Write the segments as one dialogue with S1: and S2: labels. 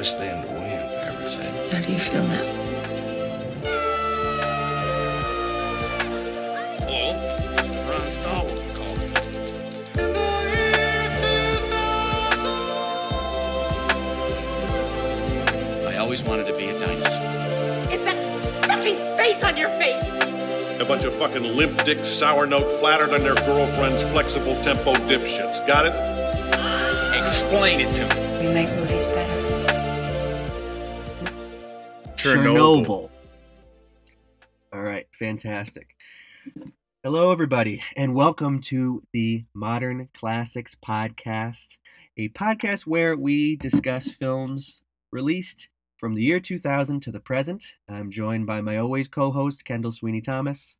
S1: I stand to win?
S2: Everything.
S3: How do you feel now?
S4: Hello, this is Ron Stallworth calling.
S5: I always wanted to be a dinosaur.
S6: It's that fucking face on your face!
S7: A bunch of fucking limp dick, sour note, flattered on their girlfriend's flexible tempo dipshits. Got it?
S4: Explain it to me.
S3: We make movies better.
S8: Chernobyl. All right, fantastic. Hello, everybody, and welcome to the Modern Classics Podcast, a podcast where we discuss films released from the year 2000 to the present. I'm joined by my always co host, Kendall Sweeney Thomas,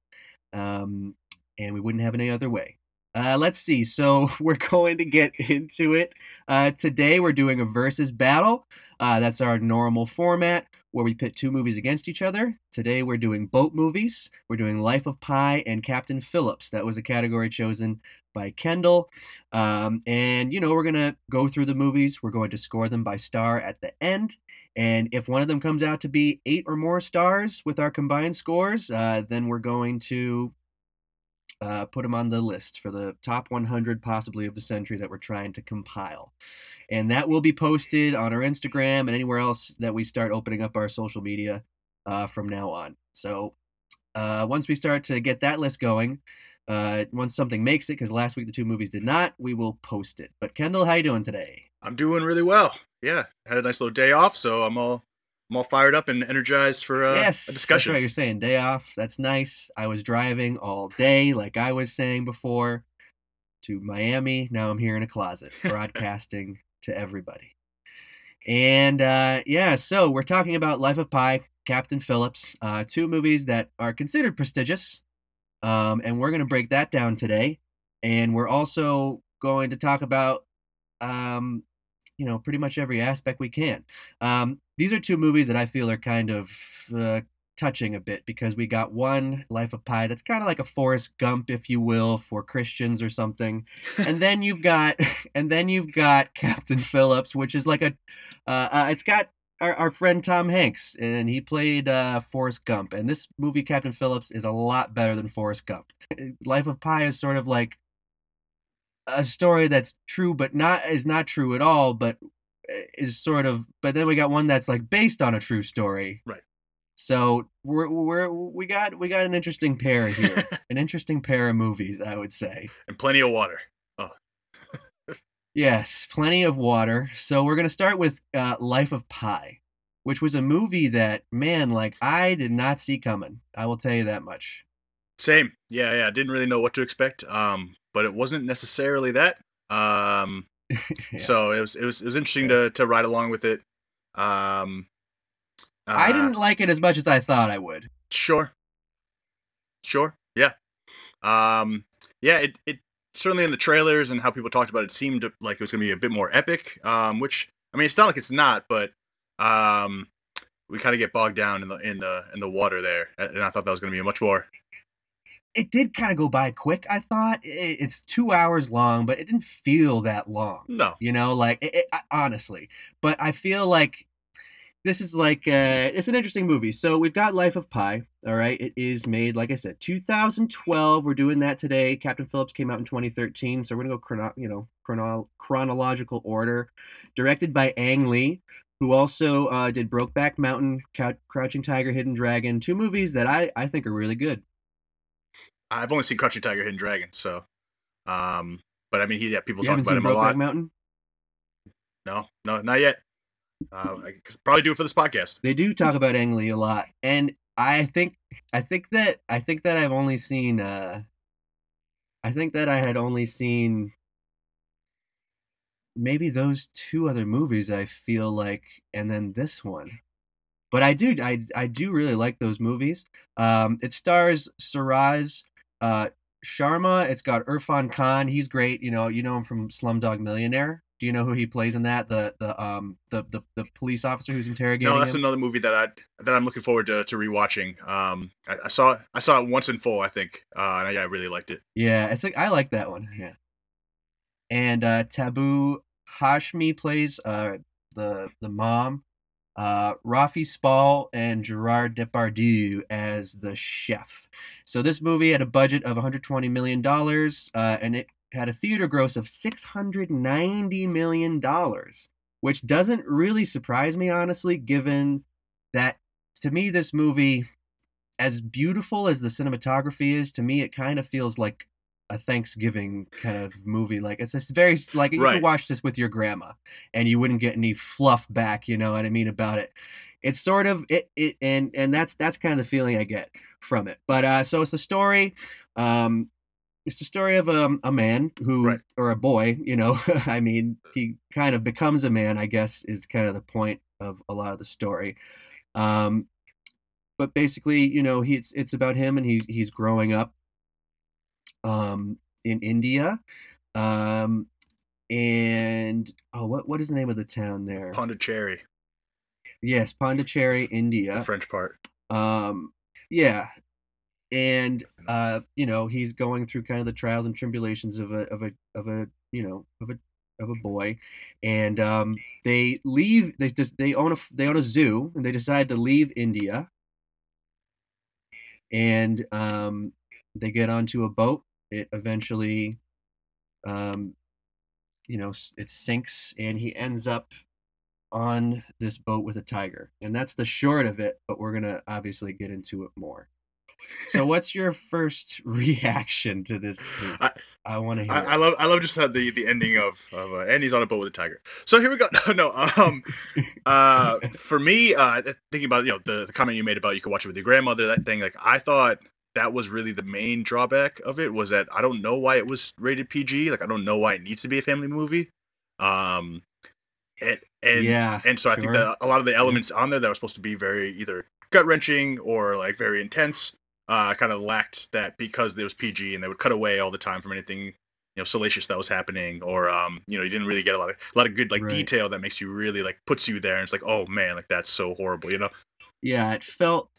S8: um, and we wouldn't have any other way. Uh, let's see. So we're going to get into it. Uh, today we're doing a versus battle. Uh, that's our normal format where we pit two movies against each other. Today we're doing boat movies. We're doing Life of Pi and Captain Phillips. That was a category chosen by Kendall. Um, and, you know, we're going to go through the movies. We're going to score them by star at the end. And if one of them comes out to be eight or more stars with our combined scores, uh, then we're going to uh, put them on the list for the top 100 possibly of the century that we're trying to compile. And that will be posted on our Instagram and anywhere else that we start opening up our social media uh, from now on. So uh, once we start to get that list going, uh, once something makes it, because last week the two movies did not, we will post it. But Kendall, how you doing today?
S9: I'm doing really well. Yeah, had a nice little day off, so I'm all I'm all fired up and energized for uh,
S8: yes,
S9: a discussion.
S8: That's right. You're saying day off. That's nice. I was driving all day, like I was saying before, to Miami. Now I'm here in a closet, broadcasting to everybody. And uh, yeah, so we're talking about Life of Pi, Captain Phillips, uh, two movies that are considered prestigious, um, and we're going to break that down today. And we're also going to talk about, um, you know, pretty much every aspect we can. Um, these are two movies that I feel are kind of uh, touching a bit because we got one Life of Pi that's kind of like a Forrest Gump, if you will, for Christians or something, and then you've got and then you've got Captain Phillips, which is like a uh, uh, it's got our, our friend Tom Hanks, and he played uh, Forrest Gump, and this movie Captain Phillips is a lot better than Forrest Gump. Life of Pi is sort of like a story that's true but not is not true at all, but is sort of but then we got one that's like based on a true story.
S9: Right.
S8: So we're we're we got we got an interesting pair here, an interesting pair of movies, I would say.
S9: And plenty of water. Oh.
S8: yes, plenty of water. So we're gonna start with uh, Life of Pi, which was a movie that man, like I did not see coming. I will tell you that much.
S9: Same. Yeah, yeah. Didn't really know what to expect. Um, but it wasn't necessarily that. Um, yeah. so it was it was it was interesting to to ride along with it. Um,
S8: uh, I didn't like it as much as I thought I would.
S9: Sure. Sure. Yeah. Um, yeah. It it certainly in the trailers and how people talked about it, seemed like it was going to be a bit more epic. Um, which I mean, it's not like it's not, but um, we kind of get bogged down in the in the in the water there, and I thought that was going to be a much more
S8: it did kind of go by quick. I thought it's two hours long, but it didn't feel that long.
S9: No,
S8: you know, like it, it, honestly. But I feel like this is like uh, it's an interesting movie. So we've got Life of Pi. All right, it is made like I said, 2012. We're doing that today. Captain Phillips came out in 2013, so we're gonna go chrono, you know, chrono- chronological order. Directed by Ang Lee, who also uh, did Brokeback Mountain, Crouching Tiger, Hidden Dragon, two movies that I I think are really good.
S9: I've only seen Crouching Tiger, Hidden Dragon, so, um, but I mean, he yeah, people
S8: you
S9: talk about him
S8: Brokeback
S9: a lot.
S8: Mountain?
S9: No, no, not yet. Uh, I could probably do it for this podcast.
S8: They do talk about Ang Lee a lot, and I think I think that I think that I've only seen. Uh, I think that I had only seen maybe those two other movies. I feel like, and then this one. But I do, I, I do really like those movies. Um, it stars Suraj uh, Sharma. It's got Irfan Khan. He's great. You know, you know him from Slumdog Millionaire. Do you know who he plays in that? The the um the the, the police officer who's interrogating.
S9: No, that's
S8: him?
S9: another movie that I that I'm looking forward to to rewatching. Um, I, I saw I saw it once in full, I think, uh, and I, I really liked it.
S8: Yeah, it's like I like that one. Yeah. And uh, Tabu Hashmi plays uh the the mom. Uh, Rafi Spall and Gerard Depardieu as the chef. So this movie had a budget of 120 million dollars, uh, and it had a theater gross of 690 million dollars, which doesn't really surprise me honestly, given that to me this movie, as beautiful as the cinematography is, to me it kind of feels like a Thanksgiving kind of movie. Like it's just very like you
S9: Right.
S8: could watch this with your grandma and you wouldn't get any fluff back. You know what I mean about it. It's sort of it, it and and that's that's kind of the feeling I get from it. But uh, so it's a story. Um, it's the story of a, a man who
S9: Right.
S8: or a boy. You know, I mean, he kind of becomes a man. I guess is kind of the point of a lot of the story. Um, but basically, you know, he, it's it's about him and he he's growing up um, in India. Um, and oh, what what is the name of the town there?
S9: Pondicherry,
S8: yes, Pondicherry,
S9: the
S8: India.
S9: French part.
S8: Um, yeah, and uh, you know, he's going through kind of the trials and tribulations of a of a of a you know of a of a boy, and um, they leave. They just they own a they own a zoo, and they decide to leave India, and um, they get onto a boat. It eventually, um, you know, it sinks, and he ends up on this boat with a tiger, and that's the short of it. But we're gonna obviously get into it more. So, what's your first reaction to this?
S9: I-
S8: I want to hear.
S9: I, I love I love just how the the ending of of uh, and he's on a boat with a tiger. So here we go. No, no. Um, uh, for me, uh, thinking about you know the, the comment you made about you could watch it with your grandmother, that thing. Like I thought that was really the main drawback of it was that I don't know why it was rated PG. Like I don't know why it needs to be a family movie. Um, and and
S8: yeah,
S9: and so I think that a lot of the elements on there that were supposed to be very either gut wrenching or like very intense, uh, kind of lacked that because it was PG and they would cut away all the time from anything you know salacious that was happening or um you know you didn't really get a lot of a lot of good like
S8: Right.
S9: detail that makes you really like puts you there and it's like oh man like that's so horrible you know
S8: yeah, it felt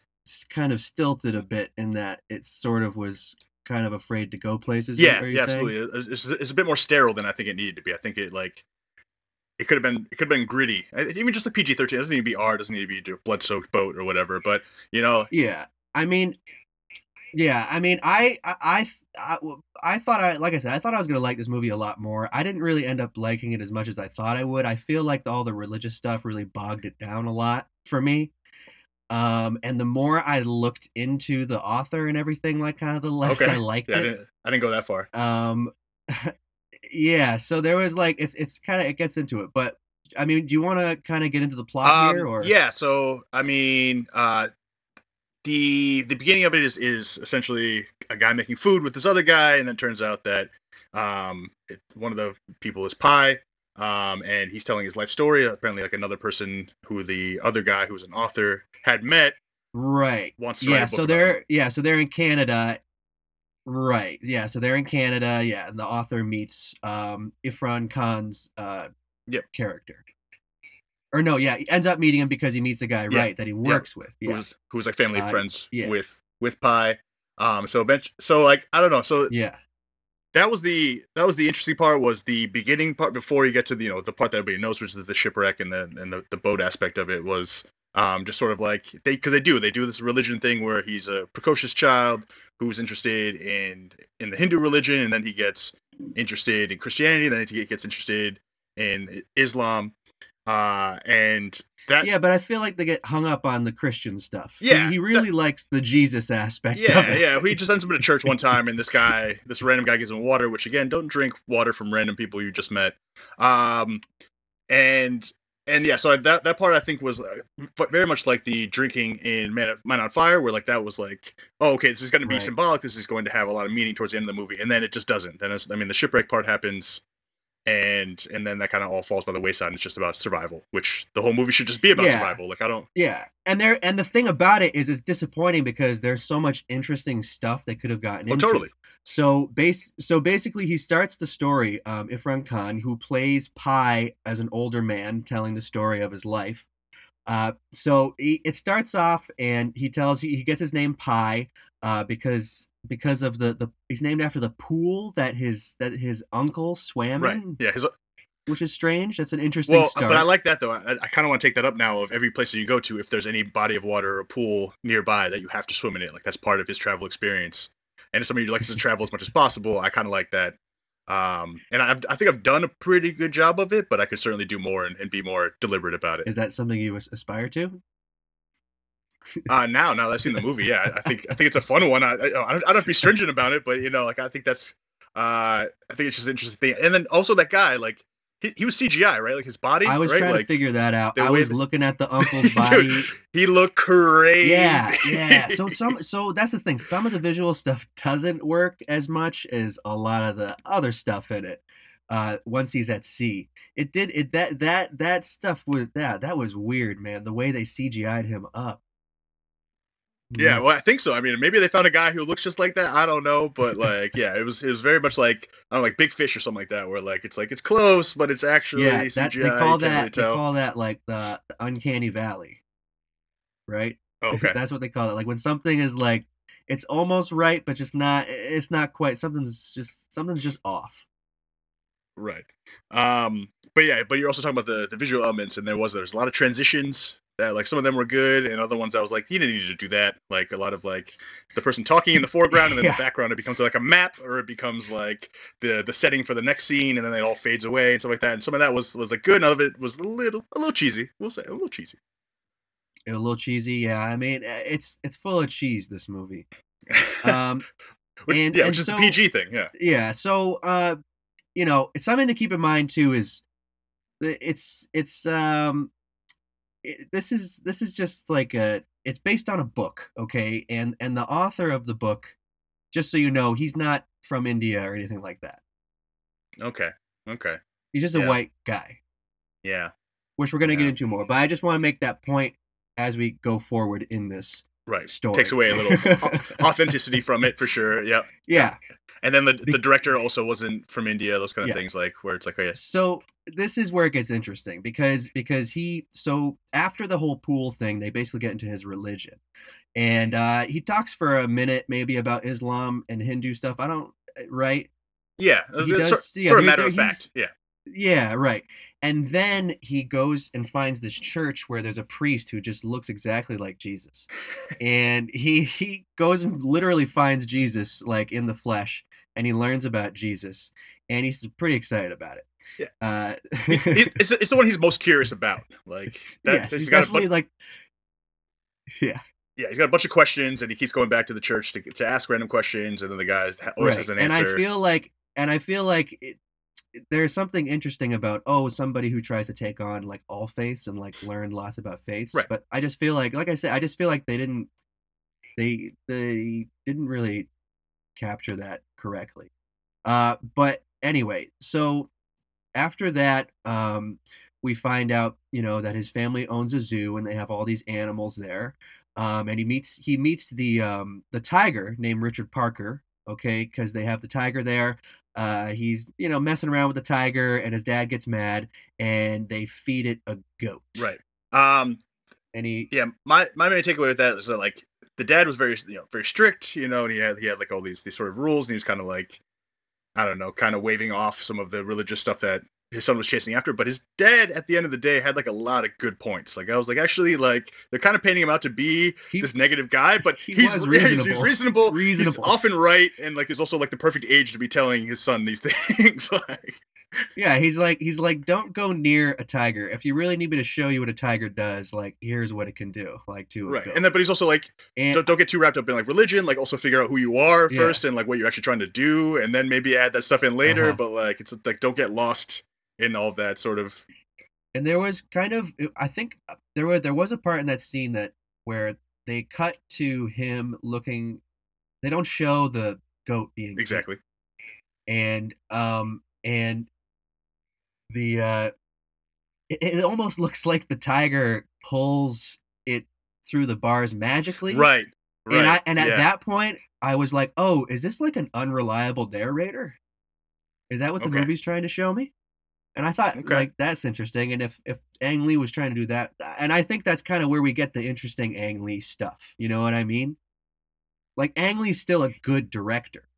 S8: kind of stilted a bit in that it sort of was kind of afraid to go places.
S9: yeah yeah absolutely it's, it's, a bit more sterile than I think it needed to be I think it like it could have been it could have been gritty even just the PG thirteen doesn't need to be R doesn't need to be a blood soaked boat or whatever but you know
S8: Yeah, I mean, yeah, I mean, I, I, I, I, I thought I, like I said, I thought I was gonna like this movie a lot more. I didn't really end up liking it as much as I thought I would. I feel like all the religious stuff really bogged it down a lot for me. Um, and the more I looked into the author and everything, like kind of the less
S9: Okay.
S8: I liked
S9: yeah, I
S8: it.
S9: didn't I didn't go that far
S8: Um, yeah, so there was like it's it's kind of it gets into it, but I mean, do you want to kind of get into the plot here,
S9: Um,
S8: or
S9: yeah, so I mean, uh, the the beginning of it is is essentially a guy making food with this other guy, and then it turns out that um, it, one of the people is Pi, um, and he's telling his life story. Apparently, like another person who the other guy who's an author had met
S8: right?
S9: Once
S8: Yeah, so they're yeah, so they're in Canada, right? Yeah, so they're in Canada. Yeah, and the author meets um Ifran Khan's uh
S9: Yep.
S8: character. Or no, yeah, he ends up meeting him because he meets a guy,
S9: Yeah,
S8: right, that he works with. Yeah,
S9: was who was like family
S8: Uh,
S9: friends
S8: yeah.
S9: with with Pi. Um, so bench, so like I don't know, so
S8: yeah,
S9: that was the that was the interesting part was the beginning part before you get to the you know the part that everybody knows which is the shipwreck and the and the, the boat aspect of it was um just sort of like they because they do they do this religion thing where he's a precocious child who's interested in in the Hindu religion and then he gets interested in Christianity then he gets interested in Islam uh and that
S8: yeah, but I feel like they get hung up on the Christian stuff.
S9: Yeah,
S8: he, really likes the Jesus aspect. of
S9: Yeah,
S8: it.
S9: yeah. He just ends up in a church one time, and this guy, this random guy, gives him water. Which again, don't drink water from random people you just met. Um, and and yeah, so that that part I think was uh, very much like the drinking in Man, Man on Fire, where like that was like, oh, okay, this is going to be
S8: Right.
S9: symbolic. This is going to have a lot of meaning towards the end of the movie, and then it just doesn't. Then it's, I mean, the shipwreck part happens. And and then that kind of all falls by the wayside. And it's just about survival, which the whole movie should just be about
S8: Yeah.
S9: survival. Like I don't,
S8: Yeah, and there and the thing about it is it's disappointing because there's so much interesting stuff they could have gotten
S9: oh
S8: into.
S9: totally,
S8: So base so basically he starts the story, um, Ifran Khan, who plays Pi as an older man telling the story of his life. Uh, so he, it starts off and he tells he, he gets his name Pi uh, because because of the, the he's named after the pool that his that his uncle swam
S9: right?
S8: in.
S9: Yeah, his
S8: which is strange. That's an interesting
S9: Well,
S8: start.
S9: but I like that though. I, I kind of want to take that up now. Of every place that you go to, if there's any body of water or pool nearby that you have to swim in it, like that's part of his travel experience. And somebody likes to travel as much as possible, I kind of like that. Um, and I, I think I've done a pretty good job of it, but I could certainly do more and, and be more deliberate about it.
S8: Is that something you aspire to?
S9: Uh, now, now that I've seen the movie, yeah, I, think I think it's a fun one. I, I, I don't have to be stringent about it, but you know, like I think that's, uh, I think it's just an interesting thing. And then also that guy, like he, he was CGI, right? Like his body,
S8: I was
S9: right?
S8: trying
S9: like
S8: to figure that out. I was
S9: that-
S8: looking at the uncle's
S9: Dude,
S8: body.
S9: he looked crazy.
S8: Yeah, yeah. So some, so that's the thing. Some of the visual stuff doesn't work as much as a lot of the other stuff in it. Uh, once he's at sea, it did it that that that stuff was that that was weird, man. The way they CGI'd him up.
S9: Yeah,
S8: mm-hmm.
S9: well, I think so. I mean, maybe they found a guy who looks just like that. I don't know, but like, yeah, it was it was very much like I don't know, like Big Fish or something like that, where like it's like it's close, but it's actually
S8: yeah,
S9: CGI.
S8: that, they call that
S9: really
S8: they call that like the, the uncanny valley, right?
S9: Oh, okay,
S8: That's what they call it. Like when something is like it's almost right, but just not. It's not quite. Something's just something's just off.
S9: Right. Um, but yeah, but you're also talking about the the visual elements, and there was there's a lot of transitions that like some of them were good, and other ones I was like, you didn't need to do that. Like a lot of like the person talking in the foreground, and then
S8: Yeah.
S9: the background it becomes like a map, or it becomes like the the setting for the next scene, and then it all fades away and stuff like that. And some of that was was like good, and other of it was a little a little cheesy. We'll say a little cheesy.
S8: A little cheesy, yeah. I mean, eh, it's it's full of cheese. This movie. Um,
S9: Which,
S8: and-
S9: yeah,
S8: and
S9: which is
S8: so-
S9: the PG thing. Yeah.
S8: yeah. So, uh, you know, it's something to keep in mind too. Is it's it's um, it, this is this is just like a. It's based on a book, okay, and and the author of the book, just so you know, he's not from India or anything like that.
S9: Okay. Okay.
S8: He's just a white guy,
S9: Yeah.
S8: which we're gonna get into more. But I just want to make that point as we go forward in this
S9: Right.
S8: story.
S9: Takes away a little authenticity from it for sure. Yeah.
S8: yeah.
S9: And then the the director also wasn't from India. Those kind of
S8: Yeah.
S9: things like where it's like, oh yes.
S8: so this is where it gets interesting because because he so after the whole pool thing they basically get into his religion and uh he talks for a minute maybe about islam and hindu stuff i don't right
S9: Yeah.
S8: He
S9: it's
S8: does-
S9: sort,
S8: yeah,
S9: sort of matter of fact. Yeah.
S8: yeah right and then he goes and finds this church where there's a priest who just looks exactly like jesus and he he goes and literally finds jesus like in the flesh and he learns about jesus and he's pretty excited about it
S9: Yeah.
S8: uh
S9: It- it's it's the one he's most curious about. Like that.
S8: yes,
S9: he's
S8: he's
S9: got a
S8: definitely
S9: bu-
S8: like yeah
S9: yeah, he's got a bunch of questions, and he keeps going back to the church to to ask random questions, and then the guy always
S8: right.
S9: has an answer.
S8: and i feel like and i feel like it- there's something interesting about oh somebody who tries to take on like all faiths and like learn lots about faiths
S9: Right.
S8: but i just feel like like i said i just feel like they didn't they they didn't really capture that correctly uh but anyway so after that um we find out you know that his family owns a zoo and they have all these animals there um and he meets he meets the um the tiger named richard parker okay because they have the tiger there uh he's you know messing around with the tiger and his dad gets mad and they feed it a goat
S9: right. Um.
S8: and he
S9: yeah my my main takeaway with that is that like the dad was very you know very strict you know and he had he had like all these these sort of rules and he was kind of like i don't know kind of waving off some of the religious stuff that his son was chasing after but his dad at the end of the day had like a lot of good points. Like i was like actually like they're kind of painting him out to be
S8: He-
S9: this negative guy but
S8: he
S9: he's, yeah, he's- he's
S8: reasonable.
S9: reasonable. He's often right and like there's also like the perfect age to be telling his son these things like
S8: yeah he's like he's like don't go near a tiger if you really need me to show you what a tiger does like here's what it can do like to
S9: right and then but he's also like
S8: And-
S9: don't, don't get too wrapped up in like religion like also figure out who you are
S8: Yeah.
S9: first and like what you're actually trying to do and then maybe add that stuff in later
S8: Uh-huh.
S9: but like it's like don't get lost in all that sort of
S8: and there was kind of i think uh, there was there was a part in that scene that where they cut to him looking they don't show the goat being killed.
S9: exactly
S8: and um and the uh it, it almost looks like the tiger pulls it through the bars magically
S9: right right
S8: and i and at
S9: yeah.
S8: that point i was like oh is this like an unreliable narrator is that what the
S9: Okay.
S8: movie's trying to show me and i thought
S9: Okay.
S8: like that's interesting and if if ang lee was trying to do that and i think that's kind of where we get the interesting ang lee stuff you know what i mean like ang lee's still a good director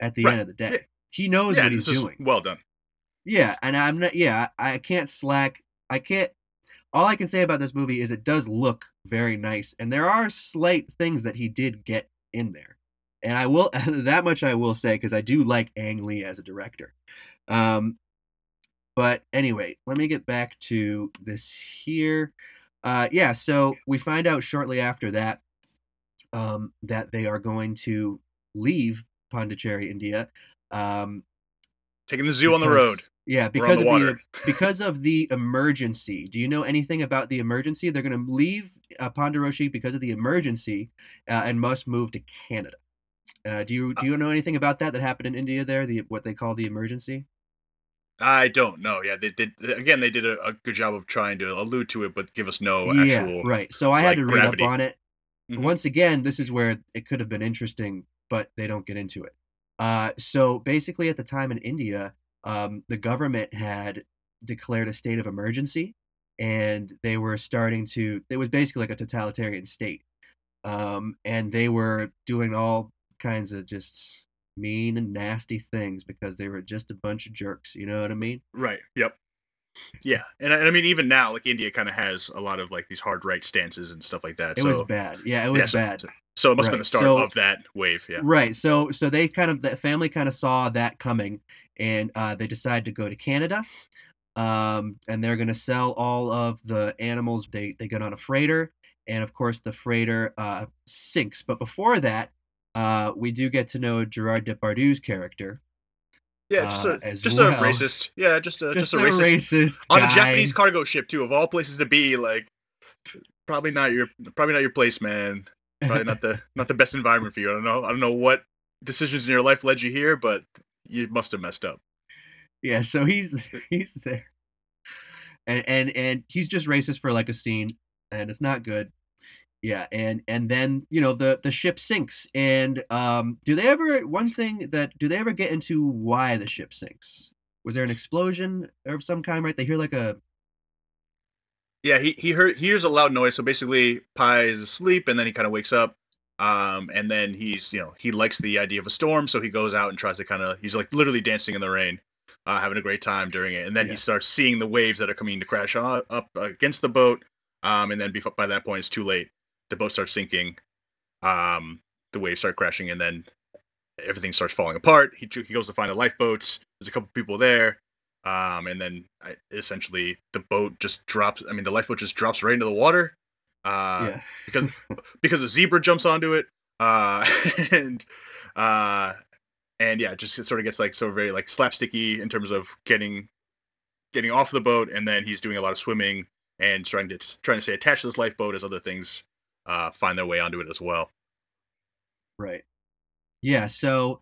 S8: at the
S9: Right.
S8: end of the day
S9: Yeah.
S8: he knows
S9: yeah
S8: what he's doing
S9: well done
S8: yeah, and I'm not. Yeah, I can't slack. I can't. All I can say about this movie is it does look very nice, and there are slight things that he did get in there, and I will that much I will say because I do like Ang Lee as a director. Um, but anyway, let me get back to this here. Uh, yeah, so we find out shortly after that um, that they are going to leave Pondicherry, India. Um,
S9: Taking the zoo on the road.
S8: Yeah, because
S9: the
S8: of
S9: water.
S8: the because of the emergency. Do you know anything about the emergency? They're going to leave uh, Pondicherry because of the emergency uh, and must move to Canada. Uh, do you do you know anything about that that happened in India? There, the what they call the emergency.
S9: I don't know. Yeah, they did. Again, they did a, a good job of trying to allude to it, but give us no
S8: yeah,
S9: actual.
S8: right. So I had
S9: like,
S8: to read
S9: gravity.
S8: up on it.
S9: Mhm.
S8: Once again, this is where it could have been interesting, but they don't get into it. Uh, so basically, at the time in India, um, the government had declared a state of emergency, and they were starting to. It was basically like a totalitarian state, um, and they were doing all kinds of just mean and nasty things because they were just a bunch of jerks. You know what I mean?
S9: Right. Yep. Yeah, and I, and I mean even now, like India kind of has a lot of like these hard right stances and stuff like that.
S8: It
S9: so
S8: was bad. Yeah, it was
S9: yeah, so,
S8: bad.
S9: so- it must have been the start
S8: so-
S9: of that wave. Yeah.
S8: Right. So so they kind of the family kind of saw that coming, and uh, they decide to go to Canada, um, and they're gonna sell all of the animals. They they get on a freighter, and of course the freighter uh, sinks. But before that, uh, we do get to know Gerard Depardieu's character,
S9: Yeah, just
S8: uh,
S9: a just
S8: well.
S9: a racist. Yeah, just a
S8: just,
S9: just, a racist
S8: racist
S9: on a. Japanese cargo ship too, of all places to be. Like, probably not your probably not your place, man. Probably not the not the best environment for you. I don't know. I don't know what decisions in your life led you here, but you must have messed up.
S8: Yeah, so he's he's there, and and and he's just racist for like a scene, and it's not good. Yeah, and and then you know the the ship sinks, and um, do they ever one thing that do they ever get into why the ship sinks? Was there an explosion of some kind? Right, they hear like a
S9: Yeah, he he heard he hears a loud noise. So basically, Pi is asleep, and then he kind of wakes up. Um, and then he's you know he likes the idea of a storm, so he goes out and tries to kind of he's like literally dancing in the rain, uh, having a great time during it. And then
S8: Yeah.
S9: he starts seeing the waves that are coming to crash on, up against the boat. Um, and then before, by that point, it's too late. The boat starts sinking. Um, the waves start crashing, and then everything starts falling apart. He he goes to find the lifeboats. There's a couple people there. Um, and then I, essentially the boat just drops. I mean, the lifeboat just drops right into the water. Uh,
S8: yeah
S9: because because a zebra jumps onto it. Uh, and uh, and yeah, it just sort of gets like so very like slapsticky in terms of getting getting off the boat, and then he's doing a lot of swimming and trying to trying to stay attached to this lifeboat as other things uh, find their way onto it as well.
S8: right yeah so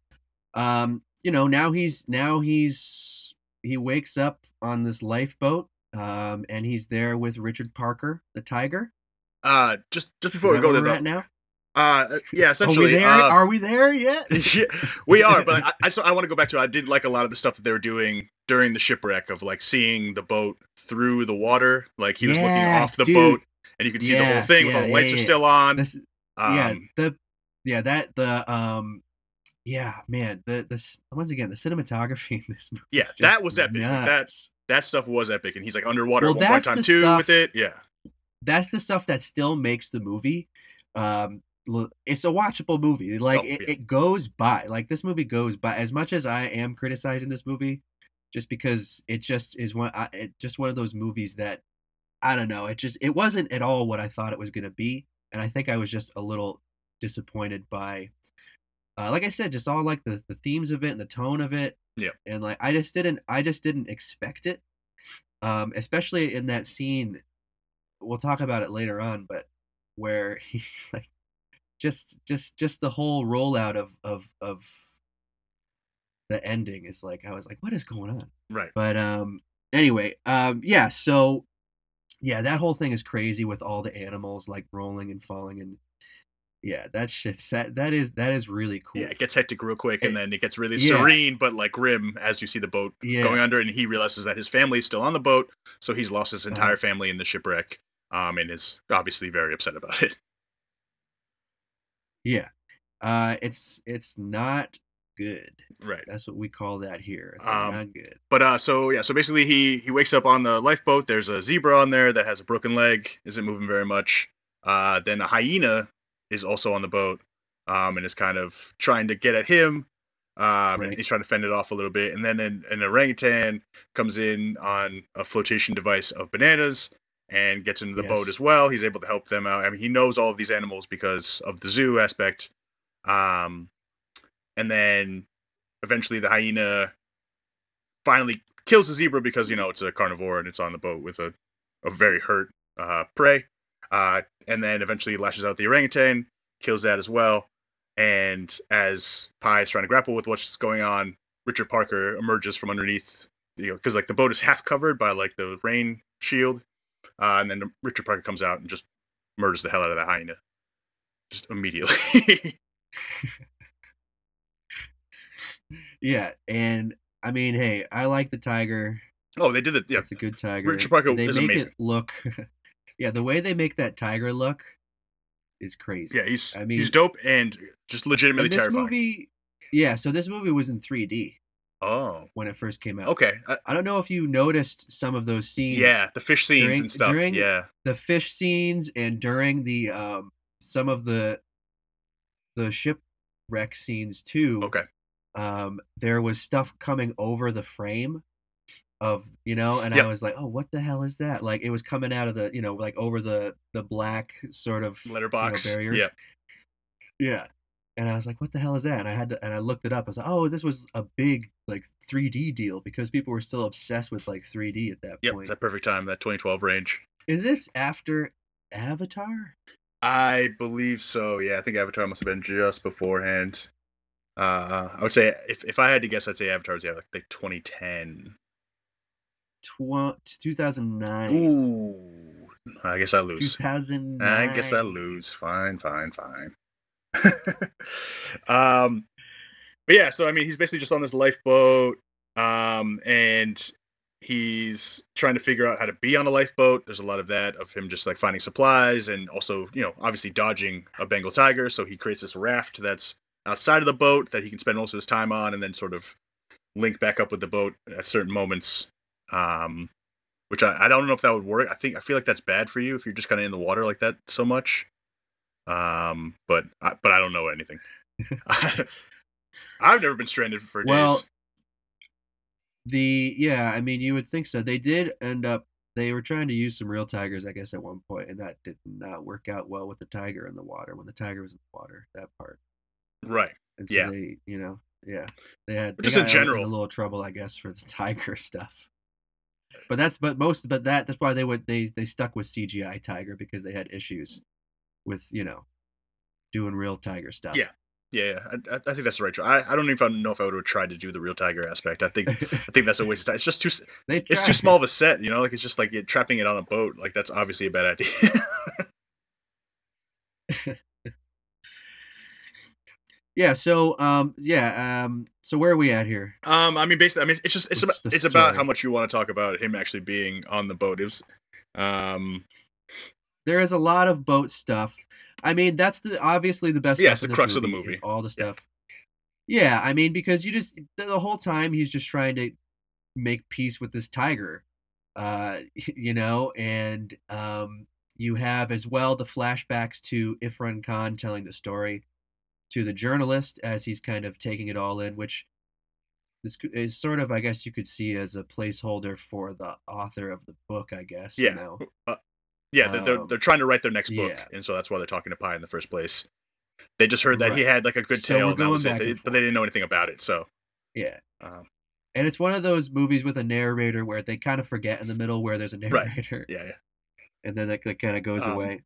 S8: um you know now he's now he's he wakes up on this lifeboat um and he's there with Richard Parker the tiger
S9: Uh, just just before we go there, though,
S8: now
S9: uh, yeah,
S8: are we
S9: essentially,
S8: there
S9: uh,
S8: are we there yet
S9: yeah, we are, but I, I, so I want to go back to. I did like a lot of the stuff that they were doing during the shipwreck of like seeing the boat through the water, like he was looking off the
S8: dude.
S9: boat, and you could see the whole
S8: Yeah,
S9: thing.
S8: yeah,
S9: the
S8: yeah,
S9: lights are
S8: yeah.
S9: still on.
S8: This,
S9: Um,
S8: yeah, the yeah that the um yeah man the this once again the cinematography in this movie
S9: Yeah, that was epic.
S8: nuts.
S9: That's that stuff was epic, and he's like underwater
S8: Well,
S9: at one point time too
S8: stuff-
S9: with it. Yeah,
S8: that's the stuff that still makes the movie um it's a watchable movie like
S9: Oh,
S8: it, it goes by like this movie goes by as much as i am criticizing this movie just because it just is one I, it just one of those movies that i don't know it just it wasn't at all what i thought it was going to be and i think i was just a little disappointed by uh, like i said just all like the, the themes of it and the tone of it
S9: Yeah.
S8: and like i just didn't i just didn't expect it um especially in that scene we'll talk about it later on but where he's like just just just the whole rollout of of of the ending is like i was like what is going on
S9: right.
S8: but um anyway um yeah so yeah that whole thing is crazy with all the animals like rolling and falling and yeah that shit that that is that is really cool
S9: Yeah, it gets hectic real quick, and
S8: It-
S9: then it gets really
S8: yeah.
S9: serene, but like grim as you see the boat
S8: yeah
S9: going under, and he realizes that his family's still on the boat, so he's lost his
S8: Uh-huh.
S9: entire family in the shipwreck, um, and is obviously very upset about it.
S8: Yeah. Uh it's it's not good.
S9: Right.
S8: That's what we call that here. It's
S9: Um,
S8: not good.
S9: But uh, so yeah, so basically he he wakes up on the lifeboat. There's a zebra on there that has a broken leg, isn't moving very much. Uh, then a hyena is also on the boat, um, and is kind of trying to get at him. Um, and he's trying to fend it off a little bit. And then an, an orangutan comes in on a flotation device of bananas and gets into the boat as well. He's able to help them out. I mean, he knows all of these animals because of the zoo aspect. Um, and then eventually the hyena finally kills the zebra because you know it's a carnivore and it's on the boat with a, a very hurt uh, prey. Uh, and then eventually lashes out the orangutan, kills that as well. And as Pi is trying to grapple with what's going on, Richard Parker emerges from underneath, you know, because like the boat is half covered by like the rain shield, uh, and then Richard Parker comes out and just murders the hell out of that hyena, just immediately.
S8: Yeah, and I mean, hey, I like the tiger.
S9: oh, they did it. Yeah,
S8: It's a good tiger.
S9: Richard Parker
S8: they
S9: is
S8: make
S9: amazing.
S8: It look, yeah, the way they make that tiger look is crazy.
S9: yeah, he's
S8: I mean-
S9: he's dope and just legitimately
S8: And this
S9: terrifying.
S8: movie, yeah. So this movie was in 3D
S9: oh,
S8: when it first came out.
S9: okay. Uh,
S8: I don't know if you noticed some of those scenes.
S9: yeah, the fish scenes
S8: During-
S9: and stuff. yeah,
S8: the fish scenes and during the um some of the the shipwreck scenes too.
S9: okay.
S8: Um, there was stuff coming over the frame of you know, and
S9: Yep.
S8: I was like, oh, what the hell is that? Like it was coming out of the you know like over the the black sort of
S9: Letterbox.
S8: barriers.
S9: yeah,
S8: yeah. And I was like, what the hell is that? And I had to, and I looked it up. I was like, oh, this was a big like 3D deal because people were still obsessed with like 3D at that
S9: yep.
S8: point.
S9: It's that perfect time, that 2012 range.
S8: Is this after Avatar?
S9: I believe so. Yeah, I think Avatar must have been just beforehand. Uh, I would say if if I had to guess, I'd say Avatar was yeah like, like 2010.
S8: Tw- 2009.
S9: Ooh, I guess I lose.
S8: 2009.
S9: I guess I lose. Fine, fine, fine. um, but yeah, so I mean, he's basically just on this lifeboat, um, and he's trying to figure out how to be on a lifeboat. There's a lot of that of him just like finding supplies and also, you know, obviously dodging a Bengal tiger. So he creates this raft that's outside of the boat that he can spend most of his time on, and then sort of link back up with the boat at certain moments. Um, which I, I don't know if that would work. I think I feel like that's bad for you if you're just kind of in the water like that so much. Um, but I, but I don't know anything. I've never been stranded for
S8: Well,
S9: days.
S8: The yeah, I mean, you would think so. They did end up. They were trying to use some real tigers, I guess, at one point, and that did not work out well with the tiger in the water. When the tiger was in the water, that part.
S9: Right.
S8: And so
S9: Yeah.
S8: they, you know, yeah, they had
S9: Just
S8: they got in
S9: general.
S8: a little trouble, I guess, for the tiger stuff. But that's but most but that that's why they would they they stuck with CGI tiger because they had issues with you know doing real tiger stuff.
S9: Yeah. Yeah, yeah. I, I think that's the right choice. I, I don't even know if I would have tried to do the real tiger aspect. I think I think that's a waste of time. It's just too
S8: they
S9: it's too small of a set, you know. Like it's just like it, trapping it on a boat. Like that's obviously a bad idea.
S8: Yeah. So um yeah um so where are we at here?
S9: um, I mean, basically, I mean, it's just it's
S8: What's
S9: about it's about how much you want to talk about him actually being on the boat. It was, um,
S8: There is a lot of boat stuff. I mean, that's the obviously the best.
S9: Yeah, it's the crux of the movie.
S8: all the stuff. Yeah, I mean, because you just the, the whole time he's just trying to make peace with this tiger, uh, you know, and um, you have as well the flashbacks to Ifran Khan telling the story to the journalist as he's kind of taking it all in, which this is sort of, I guess, you could see as a placeholder for the author of the book, I guess.
S9: Yeah.
S8: You know?
S9: yeah, they're, they're
S8: Um,
S9: they're trying to write their next book,
S8: yeah.
S9: and so that's why they're talking to Pi in the first place. They just heard that he had like a good
S8: So
S9: tale, and that was it. They, but they didn't know anything about it. So,
S8: Yeah.
S9: um,
S8: And it's one of those movies with a narrator where they kind of forget in the middle where there's a
S9: Right.
S8: narrator,
S9: yeah, yeah.
S8: And then that, that kind of goes
S9: Um,
S8: away.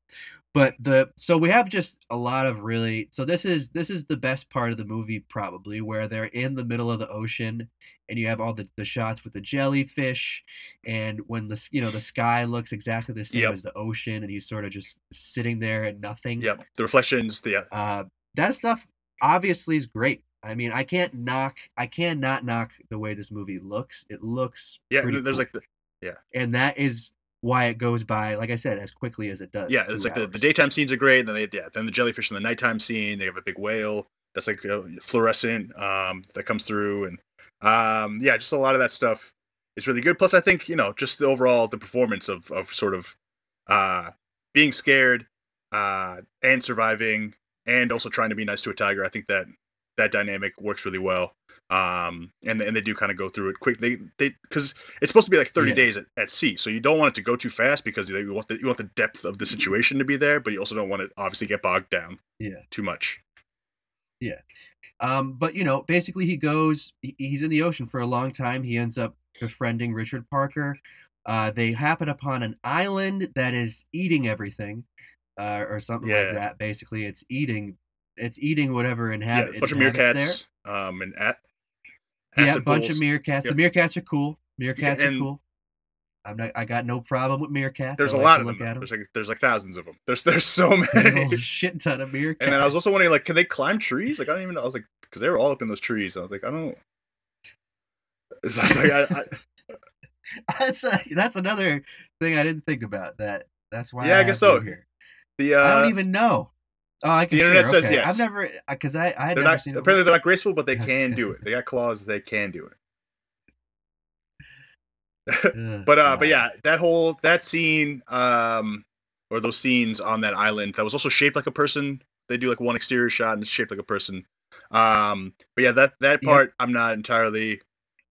S8: But the so we have just a lot of really so this is this is the best part of the movie probably where they're in the middle of the ocean and you have all the, the shots with the jellyfish and when the you know the sky looks exactly the same
S9: Yep.
S8: as the ocean and he's sort of just sitting there and nothing.
S9: yeah. The reflections, the
S8: Uh, that stuff obviously is great. I mean, I can't knock, I cannot not knock the way this movie looks. It looks
S9: yeah. There's
S8: cool.
S9: like the Yeah.
S8: and that is why it goes by, like I said, as quickly as it does.
S9: yeah. It's like the, the daytime scenes are great, and then they yeah, then the jellyfish in the nighttime scene. They have a big whale that's like uh, fluorescent um, that comes through, and um, yeah, just a lot of that stuff is really good. Plus, I think you know just the overall the performance of of sort of uh, being scared uh, and surviving, and also trying to be nice to a tiger. I think that that dynamic works really well. Um, and and they do kind of go through it quick. They they because it's supposed to be like 30
S8: Yeah.
S9: days at, at sea, so you don't want it to go too fast because you want the you want the depth of the situation to be there, but you also don't want it obviously get bogged down
S8: Yeah.
S9: too much.
S8: Yeah, um, but you know, basically, he goes. He's in the ocean for a long time. He ends up befriending Richard Parker. Uh, they happen upon an island that is eating everything, uh, or something
S9: Yeah.
S8: like that. Basically, it's eating. It's eating whatever
S9: Yeah,
S8: inhabit.
S9: a bunch of
S8: inhabits
S9: meerkats, um, and at
S8: There. Yeah, a bunch
S9: pools.
S8: of meerkats.
S9: Yep.
S8: The meerkats are cool. Meerkats
S9: and-
S8: are cool. I'm not. I got no problem with meerkats.
S9: There's
S8: I
S9: a
S8: like
S9: lot of them. There's like there's like thousands of them. There's there's so
S8: There's a
S9: many.
S8: whole shit ton of meerkats.
S9: and then I was also wondering like, can they climb trees? Like I don't even know. I was like, because they were all up in those trees. I was like, I don't. So I was like, I, I,
S8: that's a, that's another thing I didn't think about. That that's why.
S9: Yeah, I
S8: I
S9: guess so.
S8: Here.
S9: the
S8: I
S9: uh,
S8: don't even know. Oh, I can.
S9: the internet
S8: sure,
S9: says
S8: okay.
S9: yes.
S8: I've never because I I had
S9: they're
S8: never
S9: not apparently they're not graceful, but they can do it. They got claws. They can do it. But uh, but yeah, that whole that scene, um, or those scenes on that island that was also shaped like a person. They do like one exterior shot and it's shaped like a person. Um, but yeah, that that part I'm not entirely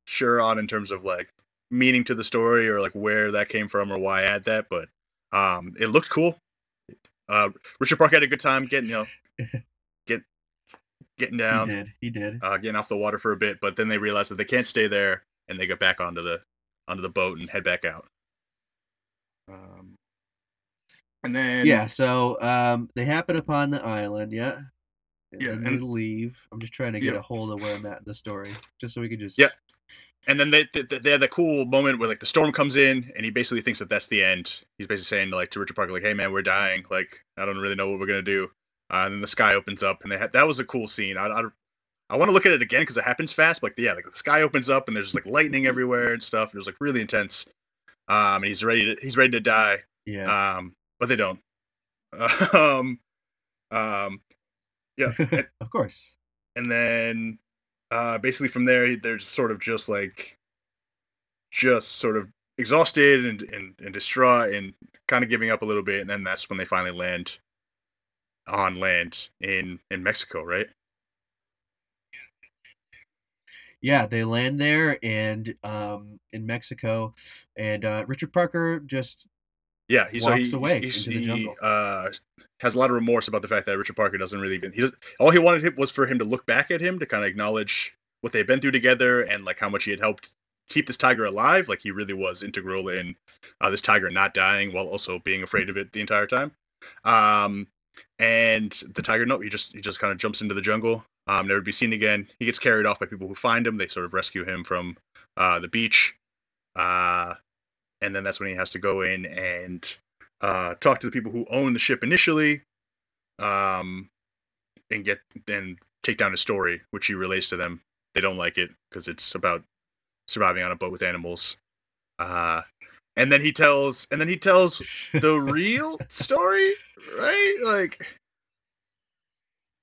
S9: sure on in terms of like meaning to the story or like where that came from or why I had that. But um, it looked cool. Uh, Richard Park had a good time getting you know get getting down.
S8: he did. He did.
S9: uh, getting off the water for a bit, but then they realized that they can't stay there, and they get back onto the onto the boat and head back out. Um, and then
S8: yeah. So um, they happen upon the island. Yeah. And
S9: Yeah, and-
S8: leave. I'm just trying to get
S9: Yeah.
S8: a hold of where I'm at in the story, just so we could just.
S9: Yeah. And then they, they they had that cool moment where like the storm comes in, and he basically thinks that that's the end. He's basically saying like to Richard Parker like, "Hey man, we're dying. Like I don't really know what we're gonna do." Uh, and then the sky opens up, and they had, that was a cool scene. I I, I want to look at it again because it happens fast. But like, yeah, like the sky opens up, and there's just like lightning everywhere and stuff. It was like really intense. Um, and he's ready to he's ready to die.
S8: Yeah.
S9: um, but they don't. um, um, yeah,
S8: of course.
S9: and then uh, basically from there, they're sort of just like, just sort of exhausted and and, and distraught and kind of giving up a little bit, and then that's when they finally land on land in in Mexico, right?
S8: Yeah, they land there and um in Mexico, and uh, Richard Parker just
S9: Yeah, he so
S8: Walks
S9: he,
S8: away into the
S9: he
S8: jungle.
S9: uh, has a lot of remorse about the fact that Richard Parker doesn't really even he does all he wanted was for him to look back at him to kind of acknowledge what they've been through together and like how much he had helped keep this tiger alive. Like he really was integral in uh, this tiger not dying while also being afraid of it the entire time. Um, and the tiger, no, he just he just kind of jumps into the jungle, um, never to be seen again. He gets carried off by people who find him. They sort of rescue him from uh, the beach, uh, and then that's when he has to go in and uh, talk to the people who own the ship initially, um, and get then take down his story, which he relays to them. They don't like it because it's about surviving on a boat with animals. Uh, and then he tells, and then he tells the real story, right? Like,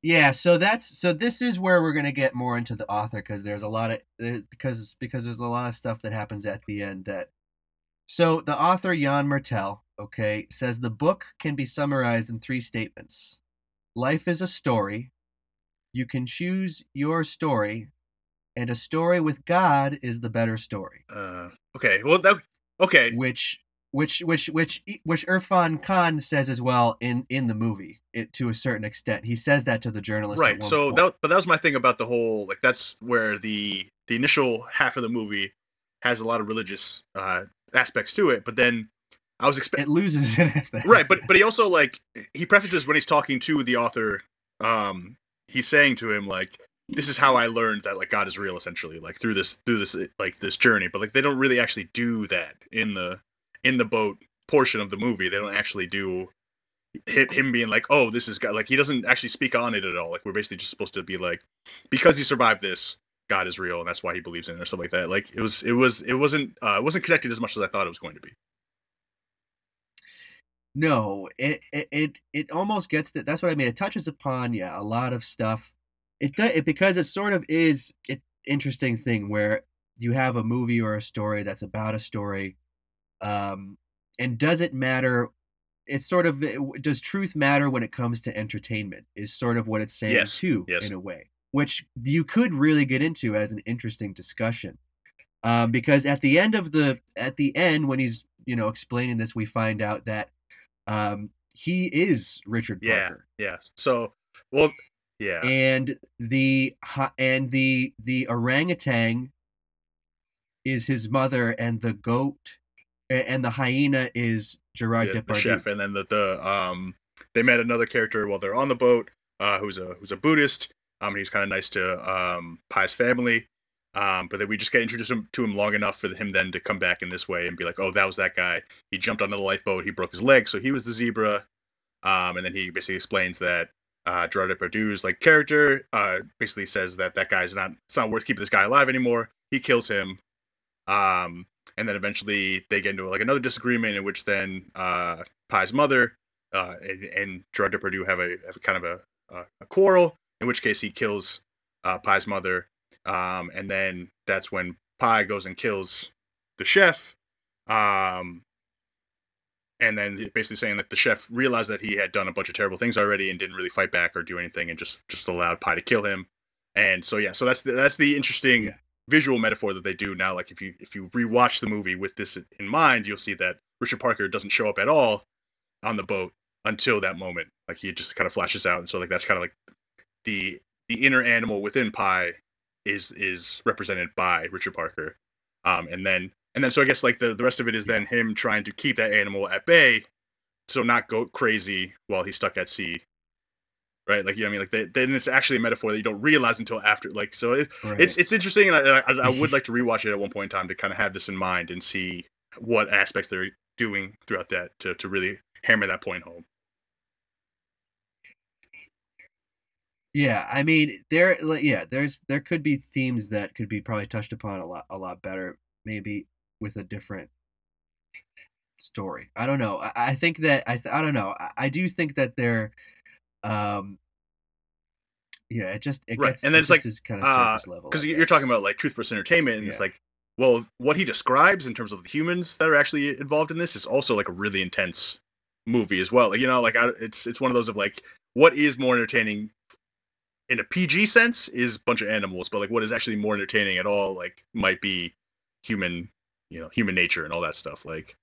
S8: Yeah, so that's so this is where we're gonna get more into the author because there's a lot of because because there's a lot of stuff that happens at the end that so the author Yann Martel, okay, says the book can be summarized in three statements. Life is a story. You can choose your story, and a story with God is the better story.
S9: uh, okay, well, that, okay,
S8: Which which which which which Irfan Khan says as well in in the movie it, to a certain extent. He says that to the journalist.
S9: right. So
S8: point.
S9: that, but that was my thing about the whole, like, that's where the the initial half of the movie has a lot of religious uh, aspects to it, but then I was expecting.
S8: it loses it.
S9: right but but he also like he prefaces when he's talking to the author um he's saying to him like this is how i learned that like god is real essentially like through this through this like this journey but like they don't really actually do that in the in the boat portion of the movie they don't actually do him, him being like oh this is god like he doesn't actually speak on it at all like we're basically just supposed to be like because he survived this god is real and that's why he believes in it or something like that like it was it was it wasn't uh it wasn't connected as much as i thought it was going to be
S8: No, it, it it it almost gets that. That's what I mean. It touches upon yeah a lot of stuff. it does it because it sort of is an interesting thing where you have a movie or a story that's about a story, um, and does it matter? It's sort of does truth matter when it comes to entertainment? Is sort of what it's saying
S9: Yes,
S8: too,
S9: yes.
S8: in a way, which you could really get into as an interesting discussion. Um, because at the end of the at the end when he's you know explaining this, we find out that um, he is Richard
S9: Yeah.
S8: Parker
S9: Yeah. So, well, yeah.
S8: and the and the the orangutan is his mother and the goat and the hyena is Gerard
S9: yeah, the
S8: Depardieu.
S9: chef, and then the, the um they met another character while they're on the boat, uh, who's a who's a Buddhist. Um, and he's kind of nice to um Pi's family. Um, but then we just get introduced him, to him long enough for him then to come back in this way and be like, oh, that was that guy. He jumped onto the lifeboat. He broke his leg, so he was the zebra. Um, and then he basically explains that uh, Gerard Depardieu's like character uh, basically says that that guy's not it's not worth keeping this guy alive anymore. He kills him. Um, and then eventually they get into like another disagreement in which then uh, Pi's mother uh, and, and Gerard Depardieu have a have a kind of a, a, a quarrel. In which case he kills uh, Pi's mother, um, and then that's when Pi goes and kills the chef. Um, and then basically saying that the chef realized that he had done a bunch of terrible things already and didn't really fight back or do anything, and just just allowed Pi to kill him. And so yeah, so that's the, that's the interesting visual metaphor that they do now. Like if you if you rewatch the movie with this in mind, you'll see that Richard Parker doesn't show up at all on the boat until that moment. Like he just kind of flashes out, and so like that's kind of like the the inner animal within Pi is is represented by Richard Parker. Um, and then and then so I guess like the, the rest of it is then him trying to keep that animal at bay, so not go crazy while he's stuck at sea. Right, like you know, what I mean, like they, then it's actually a metaphor that you don't realize until after. Like, so it,
S8: Right.
S9: it's it's interesting, and I, I, I would like to rewatch it at one point in time to kind of have this in mind and see what aspects they're doing throughout that to to really hammer that point home.
S8: Yeah, I mean, there, like, yeah, there's there could be themes that could be probably touched upon a lot, a lot better, maybe with a different story. I don't know. I, I think that I, I don't know. I, I do think that they're, um, yeah, it just it
S9: Right,
S8: gets,
S9: and then
S8: it
S9: it's like,
S8: kind of
S9: uh,
S8: level.
S9: because you're talking about like truth versus entertainment, and it's like, well, what he describes in terms of the humans that are actually involved in this is also like a really intense movie as well. Like you know, like I, it's it's one of those of like, what is more entertaining in a PG sense is a bunch of animals, but like what is actually more entertaining at all like might be human, you know, human nature and all that stuff. Like,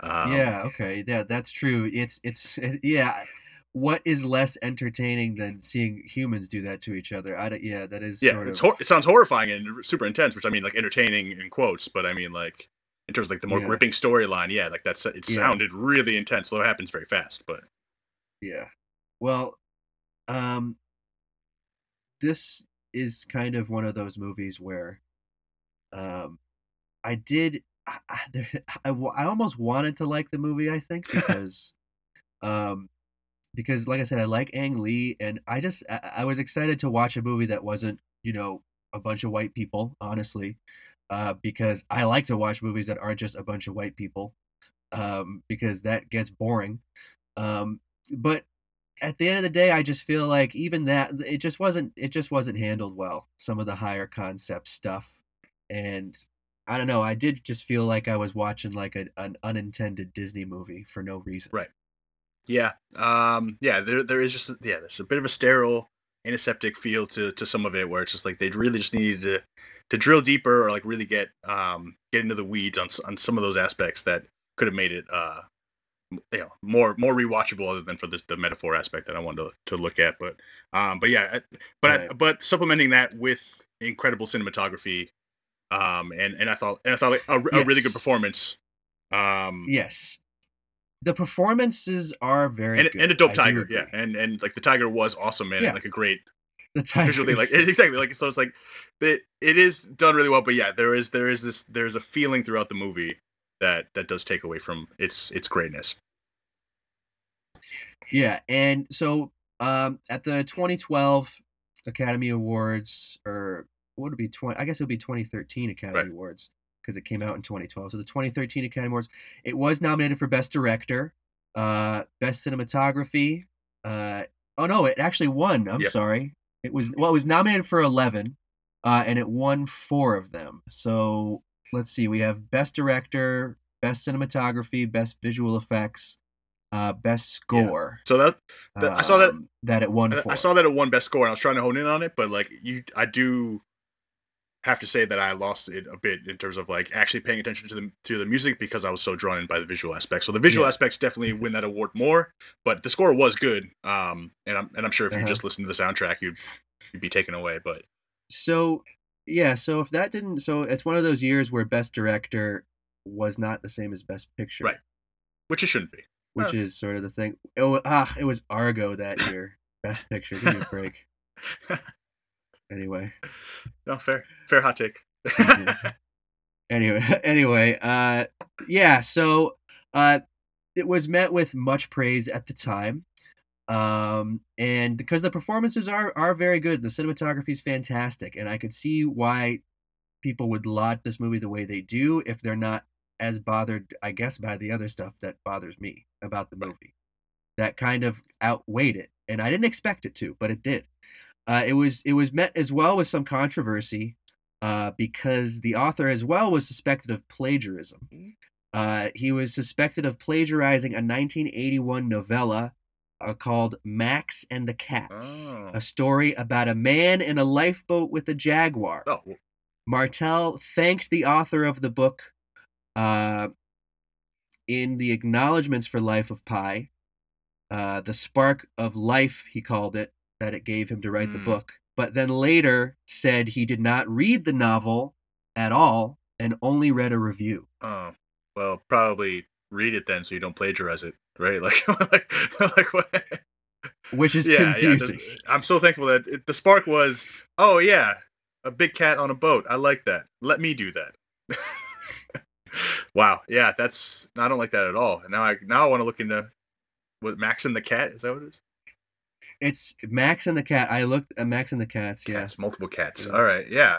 S9: um,
S8: yeah, okay, yeah, that's true. It's it's it, yeah. What is less entertaining than seeing humans do that to each other? I don't, yeah, that is
S9: yeah,
S8: sort
S9: it's
S8: of
S9: hor- it sounds horrifying and super intense, which I mean like entertaining in quotes, but I mean like in terms of like the more
S8: Yeah.
S9: gripping storyline, yeah, like that's it
S8: Yeah.
S9: sounded really intense, though it happens very fast. But
S8: Yeah. Well, um, this is kind of one of those movies where, um, I did, I, I, I, I almost wanted to like the movie, I think, because, um, because like I said, I like Ang Lee, and I just, I, I was excited to watch a movie that wasn't, you know, a bunch of white people, honestly, uh, because I like to watch movies that aren't just a bunch of white people, um, because that gets boring. Um, but at the end of the day, I just feel like even that it just wasn't it just wasn't handled well. Some of the higher concept stuff, and I don't know. I did just feel like I was watching like a, an unintended Disney movie for no reason.
S9: Right. yeah, um, yeah, there there is just yeah, there's a bit of a sterile, antiseptic feel to to some of it where it's just like they really just needed to to drill deeper or like really get um get into the weeds on on some of those aspects that could have made it uh you know more more rewatchable other than for the, the metaphor aspect that I wanted to, to look at but um but yeah but I, but supplementing that with incredible cinematography um and and I thought and I thought like a, a really good performance um
S8: Yes, the performances are very
S9: and,
S8: good.
S9: and a dope
S8: I
S9: tiger yeah and and like the tiger was awesome man
S8: Yeah.
S9: like a great
S8: the tiger
S9: visual thing like exactly like so it's like it, it is done really well but yeah there is there is this there's a feeling throughout the movie that that does take away from its its greatness
S8: Yeah, and so um, at the 2012 Academy Awards, or what would it be? 20? I guess it would be 2013 Academy
S9: Right.
S8: Awards because it came out in 2012. So the 2013 Academy Awards, it was nominated for Best Director, uh, Best Cinematography. Uh, oh no, it actually won. I'm
S9: Yeah.
S8: sorry. It was well, it was nominated for eleven, uh, and it won four of them. So let's see, we have best director, best cinematography, best visual effects, uh, best score.
S9: So that, that I saw that
S8: um, that it won
S9: I- I saw that it won best score, and I was trying to hone in on it, but like you, I do have to say that I lost it a bit in terms of like actually paying attention to the to the music because I was so drawn in by the visual aspects. So the visual
S8: Yeah.
S9: aspects definitely win that award more, but the score was good. Um, and I'm and I'm sure if you
S8: Uh-huh.
S9: just listen to the soundtrack, you'd you'd be taken away. But
S8: So yeah, so if that didn't, so it's one of those years where best director was not the same as best picture,
S9: Right. which it shouldn't be.
S8: Which is sort of the thing. Oh, ah, it was Argo that year, best picture. Give me a break. Anyway.
S9: No, fair, fair hot take.
S8: anyway anyway uh yeah so uh it was met with much praise at the time um and because the performances are are very good the cinematography is fantastic and i could see why people would laud this movie the way they do if they're not as bothered i guess by the other stuff that bothers me about the movie. That kind of outweighed it and i didn't expect it to but it did. Uh, it was it was met as well with some controversy uh, because the author as well was suspected of plagiarism. Uh, he was suspected of plagiarizing a 1981 novella uh, called Max and the Cats,
S9: Oh.
S8: a story about a man in a lifeboat with a jaguar.
S9: Oh,
S8: Martel thanked the author of the book uh, in the acknowledgments for Life of Pi, uh, the spark of life, he called it, that it gave him to write the
S9: Hmm.
S8: book. But then later said he did not read the novel at all and only read a review.
S9: oh, well, probably read it then so you don't plagiarize it, right? Like, like, like what?
S8: Which is
S9: yeah, yeah.
S8: confusing.
S9: this- I'm so thankful that it, the spark was, oh yeah, a big cat on a boat. I like that. Let me do that. wow. Yeah, that's. I don't like that at all. And now I now I want to look into what Max and the cat. Is that what it is?
S8: It's Max and the Cat. I looked at Max and the Cats, yeah.
S9: Cats, multiple cats.
S8: Yeah.
S9: All right. Yeah.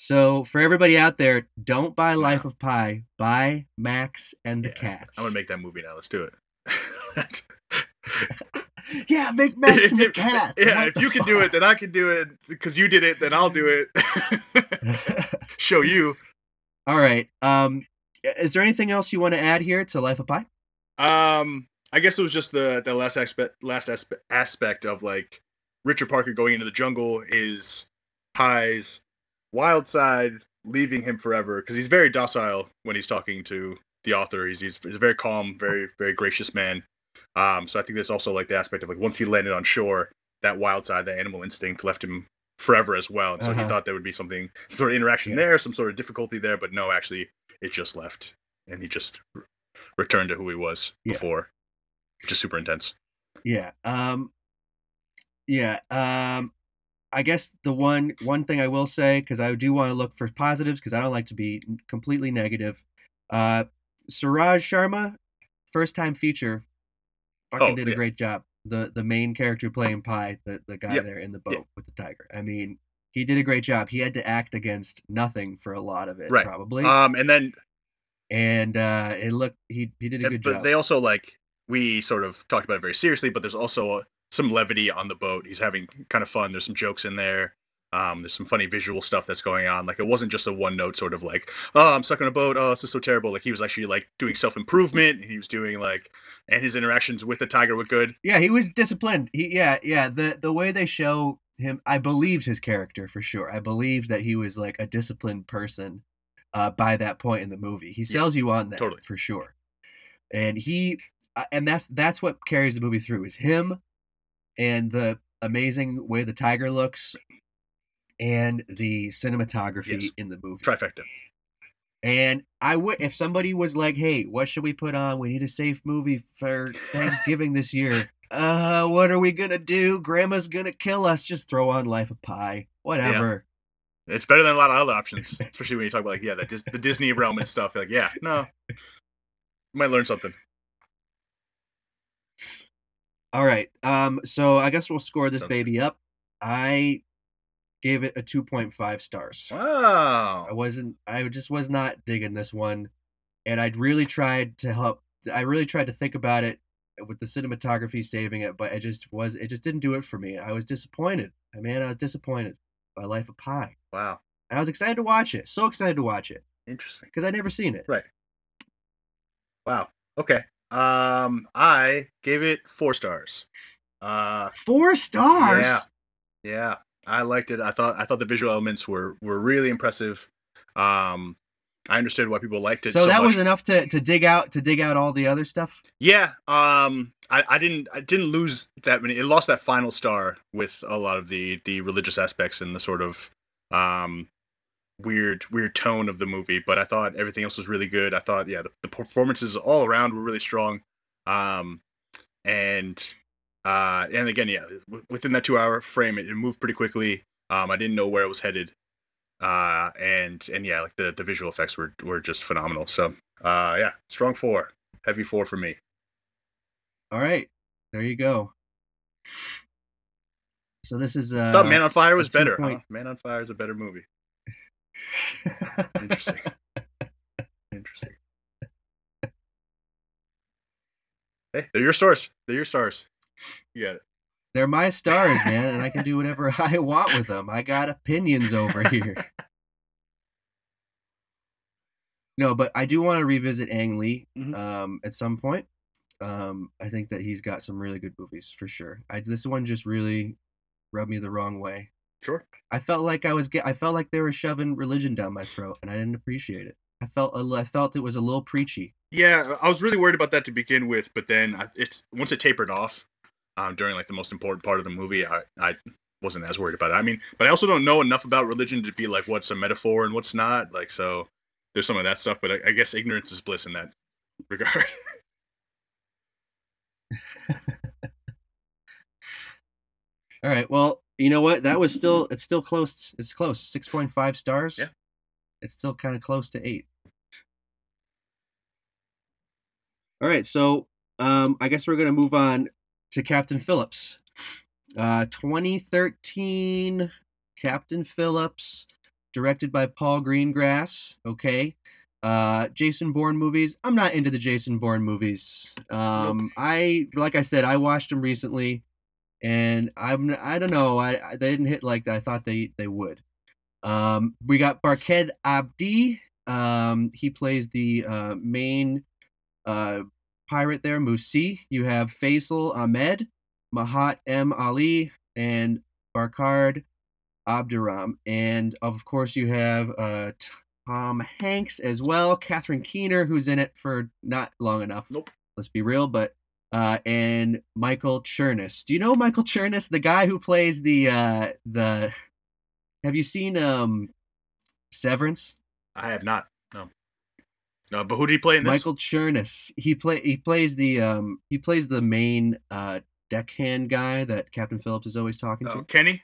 S8: So for everybody out there, don't buy Life of Pi. Buy Max and the
S9: Yeah,
S8: Cats.
S9: I'm gonna make that movie now. Let's do it.
S8: Yeah, make Max and the Cats.
S9: yeah,
S8: What
S9: if you can do it, then I can do it. Because you did it, then I'll do it. Show you.
S8: All right. Um, is there anything else you want to add here to Life of Pi?
S9: Um, I guess it was just the the last aspect last aspect aspect of like Richard Parker going into the jungle is Pi's wild side leaving him forever because he's very docile when he's talking to the author. He's he's, he's a very calm, very very gracious man. Um, so I think there's also like the aspect of like once he landed on shore, that wild side, that animal instinct left him forever as well. And so he
S8: Uh-huh.
S9: thought there would be something, some sort of interaction
S8: Yeah.
S9: there, some sort of difficulty there, but no, actually, it just left, and he just re- returned to who he was
S8: Yeah.
S9: before, which is super intense.
S8: Yeah. Um, yeah. Um, I guess the one one thing I will say because I do want to look for positives because I don't like to be completely negative. Uh, Suraj Sharma, first time feature, fucking
S9: Oh,
S8: did a
S9: yeah.
S8: great job. The the main character playing Pi, the the guy
S9: Yeah,
S8: there in the boat
S9: yeah.
S8: with the tiger. I mean, he did a great job. He had to act against nothing for a lot of it,
S9: Right.
S8: probably.
S9: Um, and then
S8: and uh, it looked he he did a good
S9: but
S8: job.
S9: But they also like we sort of talked about it very seriously, but there's also uh, some levity on the boat. He's having kind of fun. There's some jokes in there. Um, there's some funny visual stuff that's going on. Like it wasn't just a one note sort of like, oh, I'm stuck on a boat. Oh, this is so terrible. Like he was actually like doing self improvement. He was doing like, and his interactions with the tiger were good.
S8: Yeah, he was disciplined. He yeah, yeah, the the way they show him I believed his character for sure. I believed that he was like a disciplined person uh by that point in the movie. He
S9: Yeah,
S8: sells you on that
S9: totally.
S8: for sure. And he uh, and that's that's what carries the movie through is him and the amazing way the tiger looks and the cinematography
S9: Yes.
S8: in the movie.
S9: Trifecta.
S8: And I would, if somebody was like, "Hey, what should we put on? We need a safe movie for Thanksgiving this year. Uh, what are we gonna do? Grandma's gonna kill us. Just throw on Life of Pi. Whatever."
S9: It's better than a lot of other options, especially when you talk about like yeah, the, Dis- the Disney realm and stuff. Like yeah, no, you might learn something.
S8: All right. Um. So I guess we'll score this
S9: Sounds
S8: baby up. I gave it a two point five stars.
S9: Wow.
S8: I wasn't. I just was not digging this one, and I'd really tried to help. I really tried to think about it with the cinematography saving it, but it just was it just didn't do it for me. I was disappointed. I mean, I was disappointed by Life of Pi.
S9: Wow.
S8: And I was excited to watch it. So excited to watch it
S9: Interesting.
S8: because I'd never seen it.
S9: Right. Wow. Okay. Um, I gave it four stars. Uh,
S8: Four stars.
S9: Yeah. Yeah, I liked it. I thought I thought the visual elements were were really impressive. Um, I understood why people liked it.
S8: So,
S9: So,
S8: that
S9: much.
S8: was enough to, to dig out to dig out all the other stuff.
S9: Yeah. Um, I, I didn't I didn't lose that many. It lost that final star with a lot of the the religious aspects and the sort of um weird weird tone of the movie. But I thought everything else was really good. I thought yeah the, the performances all around were really strong. Um, and uh, and again yeah w- within that two hour frame it, it moved pretty quickly. Um, I didn't know where it was headed. Uh, and and yeah like the the visual effects were were just phenomenal. So uh yeah strong four heavy four for me.
S8: All right, there you go. So this is uh,
S9: I thought Man on Fire was better. Huh? Man on Fire is a better movie. Interesting. Interesting. Hey, they're your stars. They're your stars. You got it.
S8: They're my stars, man, and I can do whatever I want with them. I got opinions over here. No, but I do want to revisit Ang Lee
S9: Mhm.
S8: um, at some point. Um, I think that he's got some really good movies for sure. I, this one just really rubbed me the wrong way.
S9: Sure.
S8: I felt like I was get, I felt like they were shoving religion down my throat, and I didn't appreciate it. I felt a I felt it was a little preachy.
S9: Yeah, I was really worried about that to begin with, but then I, it's once it tapered off um, during like the most important part of the movie, I, I wasn't as worried about it. I mean, but I also don't know enough about religion to be like what's a metaphor and what's not. Like, so there's some of that stuff, but I, I guess ignorance is bliss in that regard.
S8: All right. Well, you know what? That was still it's still close. It's close. Six point five stars.
S9: Yeah.
S8: It's still kind of close to eight. All right. So um, I guess we're gonna move on to Captain Phillips. Uh, 2013 Captain Phillips, directed by Paul Greengrass. Okay. Uh, Jason Bourne movies. I'm not into the Jason Bourne movies. Um, I like I said, I watched them recently and I'm I don't know I, I they didn't hit like I thought they they would. Um, we got Barkhad Abdi. Um, he plays the uh, main uh, pirate there, Muse. You have Faisal Ahmed, Mahat M Ali, and Barkhad Abdirahman, and of course you have uh, Tom Hanks as well. Catherine Keener, who's in it for not long enough.
S9: Nope.
S8: Let's be real, but uh, and Michael Chernus. Do you know Michael Chernus, the guy who plays the uh, the? Have you seen um, Severance?
S9: I have not. No. No, but who did he play in this?
S8: Michael Chernus. He play he plays the um he plays the main uh deckhand guy that Captain Phillips is always talking
S9: Oh,
S8: to.
S9: Kenny.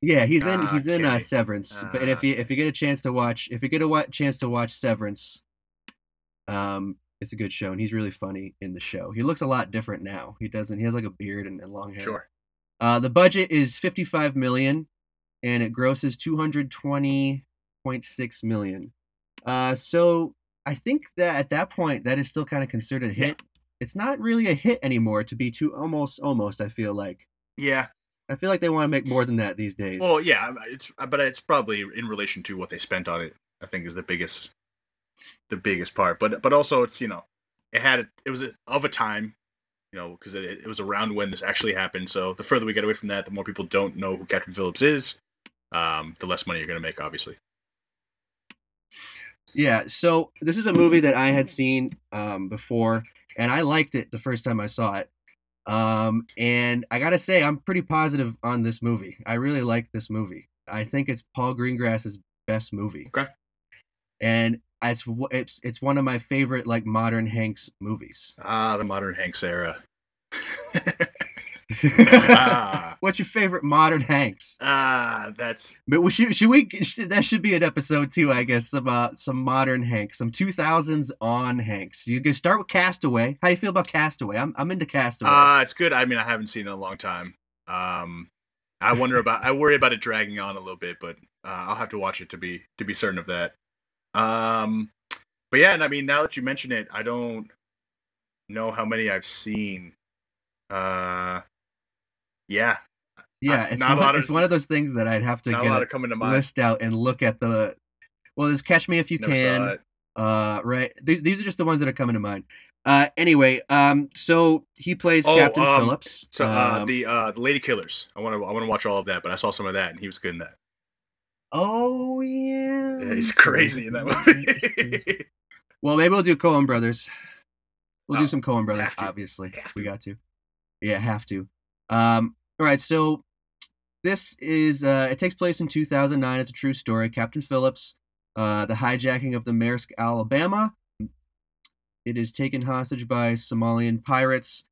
S8: Yeah, he's in
S9: Ah,
S8: he's in uh. Severance. but if
S9: Ah.
S8: you if you get a chance to watch if you get a wa- chance to watch Severance, um, it's a good show and he's really funny in the show. He looks a lot different now. He doesn't. He has like a beard and, and long hair.
S9: Sure.
S8: Uh, the budget is 55 million, and it grosses 220.6 million. Uh, so I think that at that point, that is still kind of considered a
S9: Yeah.
S8: hit. It's not really a hit anymore. To be too almost, almost. I feel like.
S9: Yeah.
S8: I feel like they want to make more than that these days.
S9: Well, yeah. It's but it's probably in relation to what they spent on it. I think is the biggest, the biggest part. But but also it's you know, it had a, it was a, of a time, you know, because it, it was around when this actually happened. So the further we get away from that, the more people don't know who Captain Phillips is, um, the less money you're gonna make, obviously.
S8: Yeah, so this is a movie that I had seen um, before, and I liked it the first time I saw it. Um, and I gotta say, I'm pretty positive on this movie. I really like this movie. I think it's Paul Greengrass's best movie.
S9: Okay.
S8: And it's it's it's one of my favorite like modern Hanks movies.
S9: Ah, the modern Hanks era. ah,
S8: What's your favorite modern Hanks?
S9: ah, that's
S8: But we should should we should, that should be an episode too, I guess, about some modern Hanks, some 2000s on Hanks. You can start with Castaway. How do you feel about Castaway? I'm I'm into Castaway.
S9: uh, it's good. I mean, I haven't seen it in a long time. Um, I wonder about. I worry about it dragging on a little bit, but uh, I'll have to watch it to be to be certain of that. Um, but yeah, and I mean, now that you mention it, I don't. know how many I've seen. Uh, yeah,
S8: Yeah,
S9: Uh,
S8: it's
S9: not a
S8: one,
S9: lot of-
S8: it's one of those things that I'd have to
S9: not a
S8: get
S9: lot of coming to mind.
S8: list out and look at the. Well, there's Catch Me If You
S9: Never
S8: Can. Uh, right. These these are just the ones that are coming to mind. Uh, anyway, um, so he plays
S9: Oh,
S8: Captain
S9: um,
S8: Phillips.
S9: So uh,
S8: Um,
S9: the uh, the Lady Killers. I want to I want to watch all of that, but I saw some of that, and he was good in that.
S8: Oh yeah.
S9: Yeah, he's crazy in that movie.
S8: Well, maybe we'll do Coen Brothers. We'll do
S9: Oh,
S8: some Coen Brothers, obviously. We got to. Yeah, have to. Um, all right, so this is uh, it takes place in 2009. It's a true story. Captain Phillips, uh, the hijacking of the Maersk, Alabama. It is taken hostage by Somalian pirates,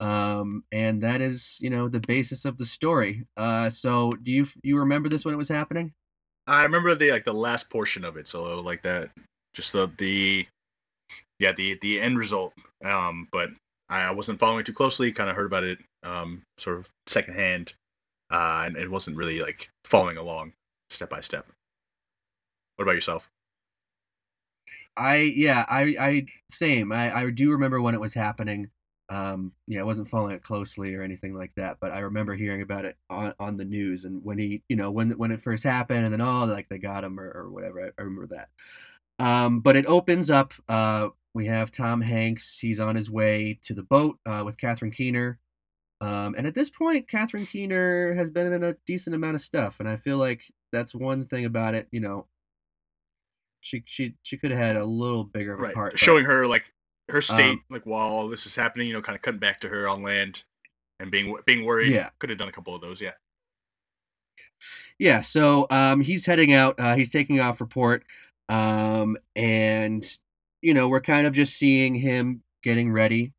S8: um, and that is, you know, the basis of the story. Uh, so, do you you remember this when it was happening?
S9: I remember the like the last portion of it, so like that, just the the yeah the the end result. Um, but I, wasn't following it too closely. Kind of heard about it, um, sort of secondhand, uh, and it wasn't really like following along step by step. What about yourself?
S8: I yeah, I I same. I I do remember when it was happening. Um, yeah, I wasn't following it closely or anything like that, but I remember hearing about it on, on the news and when he, you know, when when it first happened, and then oh, like they got him or, or whatever. I, I remember that. Um, but it opens up. Uh, we have Tom Hanks. He's on his way to the boat uh, with Catherine Keener. Um, and at this point, Catherine Keener has been in a decent amount of stuff, and I feel like that's one thing about it. You know, she she she could have had a little bigger of a
S9: Right,
S8: part.
S9: showing her like her state,
S8: Um,
S9: like while all this is happening, you know, kind of cutting back to her on land and being being worried.
S8: Yeah.
S9: could have done a couple of those. Yeah.
S8: Yeah, so um, he's heading out. Uh, he's taking off report, um, and you know we're kind of just seeing him getting ready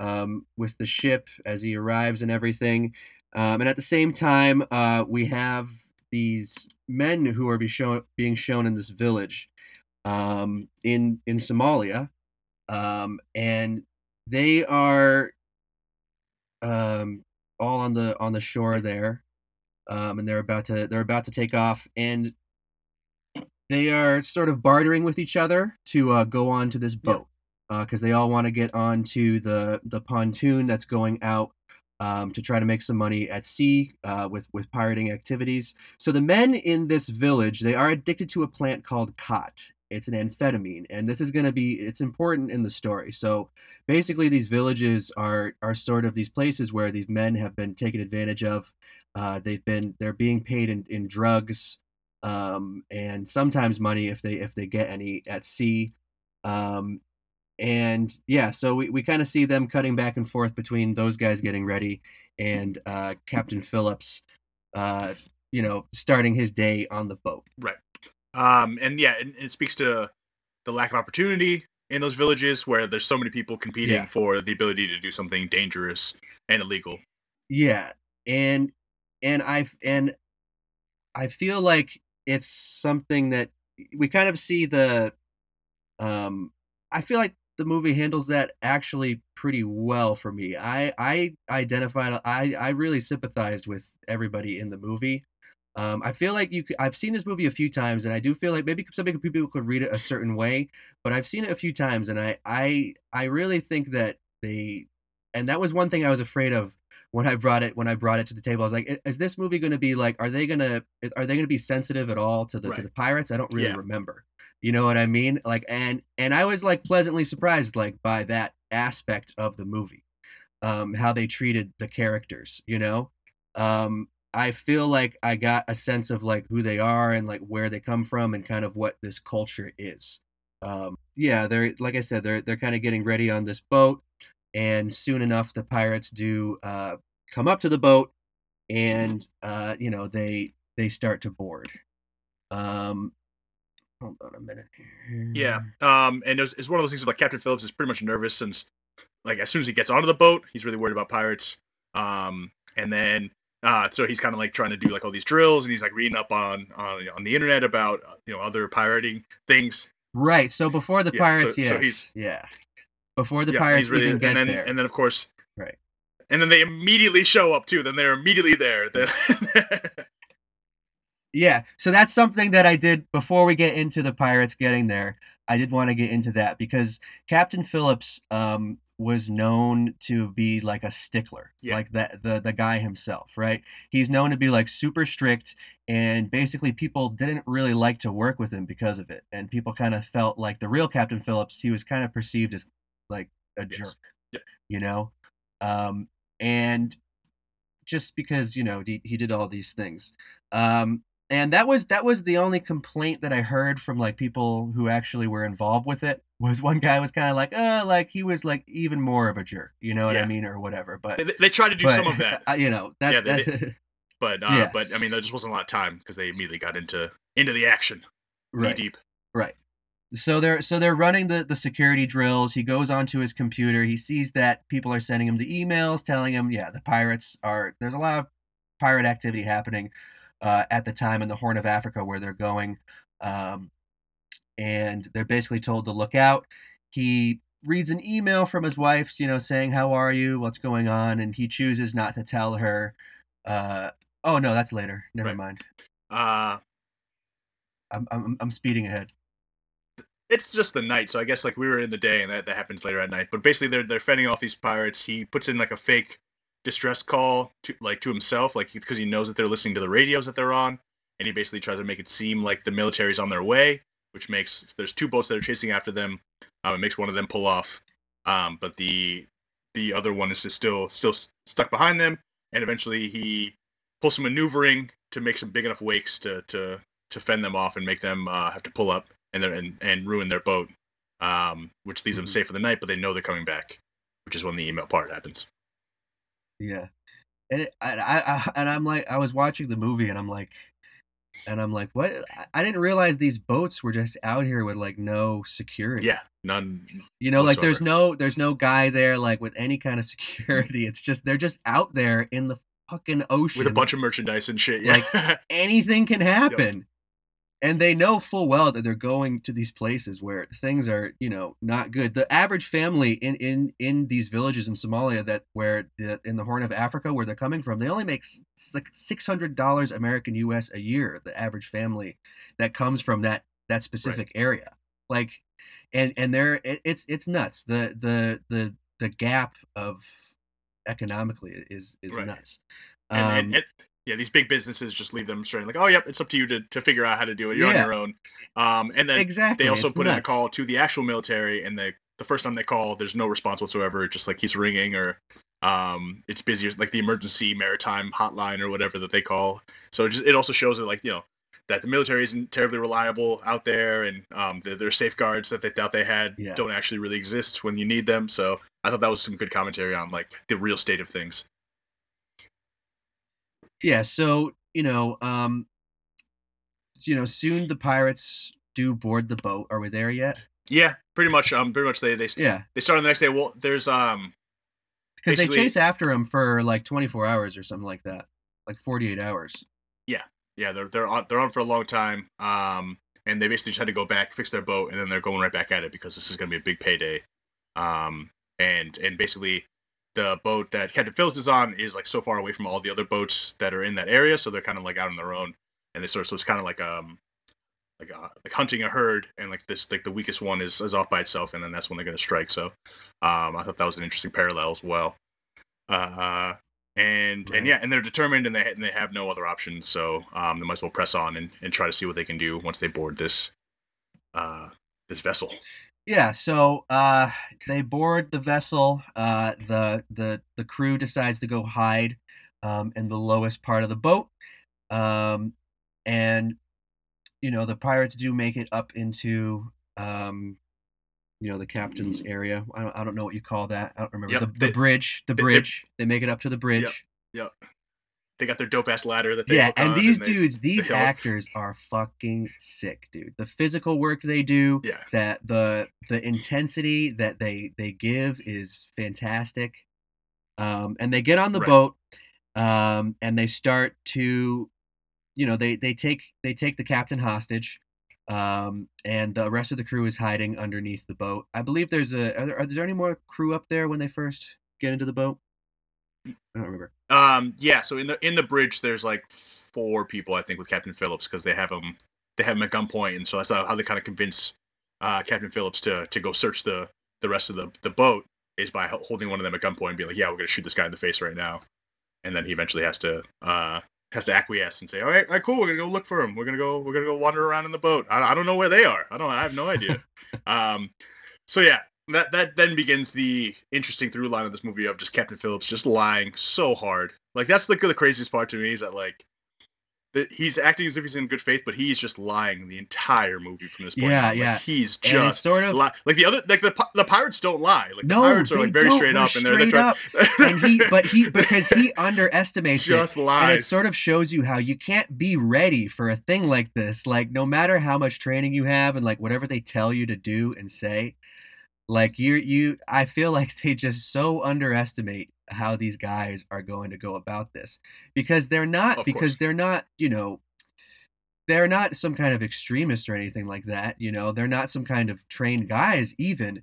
S8: um, with the ship as he arrives and everything. Um, and at the same time, uh, we have these men who are be shown, being shown in this village um, in in Somalia, um, and they are um, all on the on the shore there um, and they're about to they're about to take off, and they are sort of bartering with each other to uh, go on to this boat because they all want to get onto the the pontoon that's going out um, to try to make some money at sea uh, with with pirating activities. So the men in this village they are addicted to a plant called khat. It's an amphetamine, and this is going to be it's important in the story. So basically, these villages are are sort of these places where these men have been taken advantage of. Uh, they've been they're being paid in, in drugs um, and sometimes money if they if they get any at sea. Um, and yeah, so we, we kind of see them cutting back and forth between those guys getting ready and uh, Captain Phillips, uh, you know, starting his day on the boat.
S9: Um, and yeah, and it speaks to the lack of opportunity in those villages where there's so many people competing
S8: Yeah.
S9: for the ability to do something dangerous and illegal.
S8: Yeah, and and I and I feel like it's something that we kind of see the um I feel like the movie handles that actually pretty well for me. I I identified I I really sympathized with everybody in the movie. Um, I feel like you. I've seen this movie a few times, and I do feel like maybe some people could read it a certain way, but I've seen it a few times, and I I I really think that they, and that was one thing I was afraid of when I brought it when I brought it to the table. I was like, is this movie going to be like? Are they gonna are they gonna be sensitive at all to the to the pirates? I don't really
S9: Yeah.
S8: remember. You know what I mean? Like, and and I was like pleasantly surprised like by that aspect of the movie, um, how they treated the characters. You know, um, I feel like I got a sense of like who they are and like where they come from and kind of what this culture is. Um, yeah, they're like I said, they're they're kind of getting ready on this boat, and soon enough the pirates do uh, come up to the boat, and uh, you know they they start to board. Um, hold on a minute. Here.
S9: Yeah. Um, and it's, it's one of those things like Captain Phillips is pretty much nervous since, like, as soon as he gets onto the boat, he's really worried about pirates. Um, and then, uh, so he's kind of like trying to do like all these drills, and he's like reading up on on, on the internet about uh, you know other pirating things.
S8: Right. So before the
S9: Yeah, so-
S8: pirates,
S9: so
S8: yes,
S9: he's-
S8: yeah. Before the
S9: yeah,
S8: pirates
S9: he's really,
S8: even get
S9: and then
S8: there.
S9: and then of course,
S8: Right.
S9: And then they immediately show up too. Then they're immediately there.
S8: Yeah, so that's something that I did before we get into the pirates getting there. I did want to get into that because Captain Phillips um, was known to be like a stickler,
S9: Yeah.
S8: like that the the guy himself, right? He's known to be like super strict, and basically people didn't really like to work with him because of it, and people kind of felt like the real Captain Phillips, he was kind of perceived as like a
S9: Yes.
S8: jerk,
S9: Yeah.
S8: you know, um, and just because you know he, he did all these things. Um, and that was that was the only complaint that I heard from like people who actually were involved with it. Was one guy was kind of like, uh, like he was like even more of a jerk, you know what I mean, or whatever. But
S9: They, they tried to do
S8: but,
S9: some of that,
S8: you know, that's
S9: Yeah, they
S8: that,
S9: but uh,
S8: Yeah.
S9: but I mean, there just wasn't a lot of time because they immediately got into into the action, knee
S8: right,
S9: deep.
S8: right. So they're so they're running the the security drills. He goes onto his computer. He sees that people are sending him the emails telling him, yeah, the pirates are. There's a lot of pirate activity happening uh, at the time in the Horn of Africa where they're going, um, and they're basically told to look out. He reads an email from his wife, you know, saying, "How are you? What's going on?" And he chooses not to tell her. Uh, oh no, that's later. Never
S9: Right.
S8: mind.
S9: Uh,
S8: I'm, I'm I'm speeding ahead.
S9: it's just the night, so I guess like we were in the day, and that, that happens later at night. But basically, they're they're fending off these pirates. He puts in like a fake distress call to like to himself, like because he knows that they're listening to the radios that they're on, and he basically tries to make it seem like the military's on their way, which makes there's two boats that are chasing after them. Um, it makes one of them pull off, um, but the the other one is just still still stuck behind them, and eventually he pulls some maneuvering to make some big enough wakes to to to fend them off and make them uh, have to pull up and then and, and ruin their boat, um, which leaves them
S8: Mhm.
S9: safe for the night. But they know they're coming back, which is when the email part happens.
S8: Yeah, and it, I, I, I and I'm like, I was watching the movie, and I'm like, and I'm like, what? I- I didn't realize these boats were just out here with like no security.
S9: Yeah, none.
S8: you know, like there's no, there's no guy there like with any kind of security. It's just they're just out there in the fucking ocean
S9: With a bunch of merchandise and shit. Yeah.
S8: anything can happen. And they know full well that they're going to these places where things are, you know, not good. The average family in in in these villages in Somalia that where the, in the Horn of Africa where they're coming from, they only make like six hundred dollars American U.S. a year. The average family that comes from that that specific area, like, and and they're it, it's it's nuts. The the the the gap of economically is is
S9: Right.
S8: nuts.
S9: and,
S8: Um,
S9: and yeah, these big businesses just leave them straight. Like, oh, yep, it's up to you to, to figure out how to do it. You're
S8: Yeah.
S9: on your own. Um, and then
S8: exactly.
S9: they also
S8: it's
S9: put in a call to the actual military, and they the first time they call, there's no response whatsoever. It just like keeps ringing, or um, it's busy, like the emergency maritime hotline or whatever that they call. So it just it also shows that like you know that the military isn't terribly reliable out there, and um, the, their safeguards that they thought they had
S8: Yeah.
S9: don't actually really exist when you need them. So I thought that was some good commentary on like the real state of things.
S8: Yeah, so you know, um, you know, soon the pirates do board the boat. Are we there yet?
S9: Yeah, pretty much. Um, pretty much they they st-
S8: Yeah,
S9: they start on the next day. Well, there's um
S8: because they chase after him for like 24 hours or something like that, like 48 hours.
S9: Yeah, yeah they're they're on they're on for a long time. Um, and they basically just had to go back, fix their boat, and then they're going right back at it because this is going to be a big payday. Um, and and basically the boat that Captain Phillips is on is like so far away from all the other boats that are in that area, so they're kind of like out on their own, and they sort of so it's kind of like um like uh, like hunting a herd, and like this like the weakest one is is off by itself, and then that's when they're going to strike. So um, I thought that was an interesting parallel as well. Uh, and
S8: Right.
S9: and yeah, and they're determined, and they and they have no other options, so um, they might as well press on and, and try to see what they can do once they board this uh this vessel.
S8: Yeah, so uh, they board the vessel. Uh, the the the crew decides to go hide um, in the lowest part of the boat, um, and you know the pirates do make it up into um, you know the captain's area. I don't, I don't know what you call that. I don't remember
S9: Yep,
S8: the, the
S9: they-
S8: bridge. The
S9: they- they-
S8: bridge. They make it up to the bridge.
S9: Yep. They got their dope ass ladder that they
S8: Yeah, and these
S9: they-
S8: dudes, these actors are fucking sick, dude. The physical work they do,
S9: Yeah.
S8: that the the intensity that they they give is fantastic. Um, and they get on the
S9: Right.
S8: boat, um, and they start to, you know, they they take they take the captain hostage, um, and the rest of the crew is hiding underneath the boat. I believe there's a are there, are there any more crew up there when they first get into the boat? I don't remember.
S9: Um, yeah. So in the in the bridge, there's like four people I think with Captain Phillips because they have him they have him at gunpoint, and so that's how, how they kind of convince uh, Captain Phillips to to go search the the rest of the the boat is by holding one of them at gunpoint and being like, "Yeah, we're gonna shoot this guy in the face right now," and then he eventually has to uh, has to acquiesce and say, "All right, all right, cool, we're gonna go look for him. We're gonna go we're gonna go wander around in the boat. I, I don't know where they are. I don't I have no idea." um, so yeah, that that then begins the interesting through line of this movie of just Captain Phillips just lying so hard. Like that's the the craziest part to me is that like that he's acting as if he's in good faith, but he's just lying the entire movie from this point.
S8: Yeah,
S9: on. Like,
S8: yeah.
S9: He's just
S8: sort of
S9: li- like the other like the the pirates don't lie. Like the
S8: no,
S9: pirates are like very straight up, and they're, they're
S8: straight
S9: trying.
S8: up. and he but he because he underestimates it
S9: just
S8: and it sort of shows you how you can't be ready for a thing like this like no matter how much training you have and like whatever they tell you to do and say like you you i feel like they just so underestimate how these guys are going to go about this because they're not
S9: Of
S8: because
S9: course.
S8: they're not you know they're not some kind of extremist or anything like that you know they're not some kind of trained guys even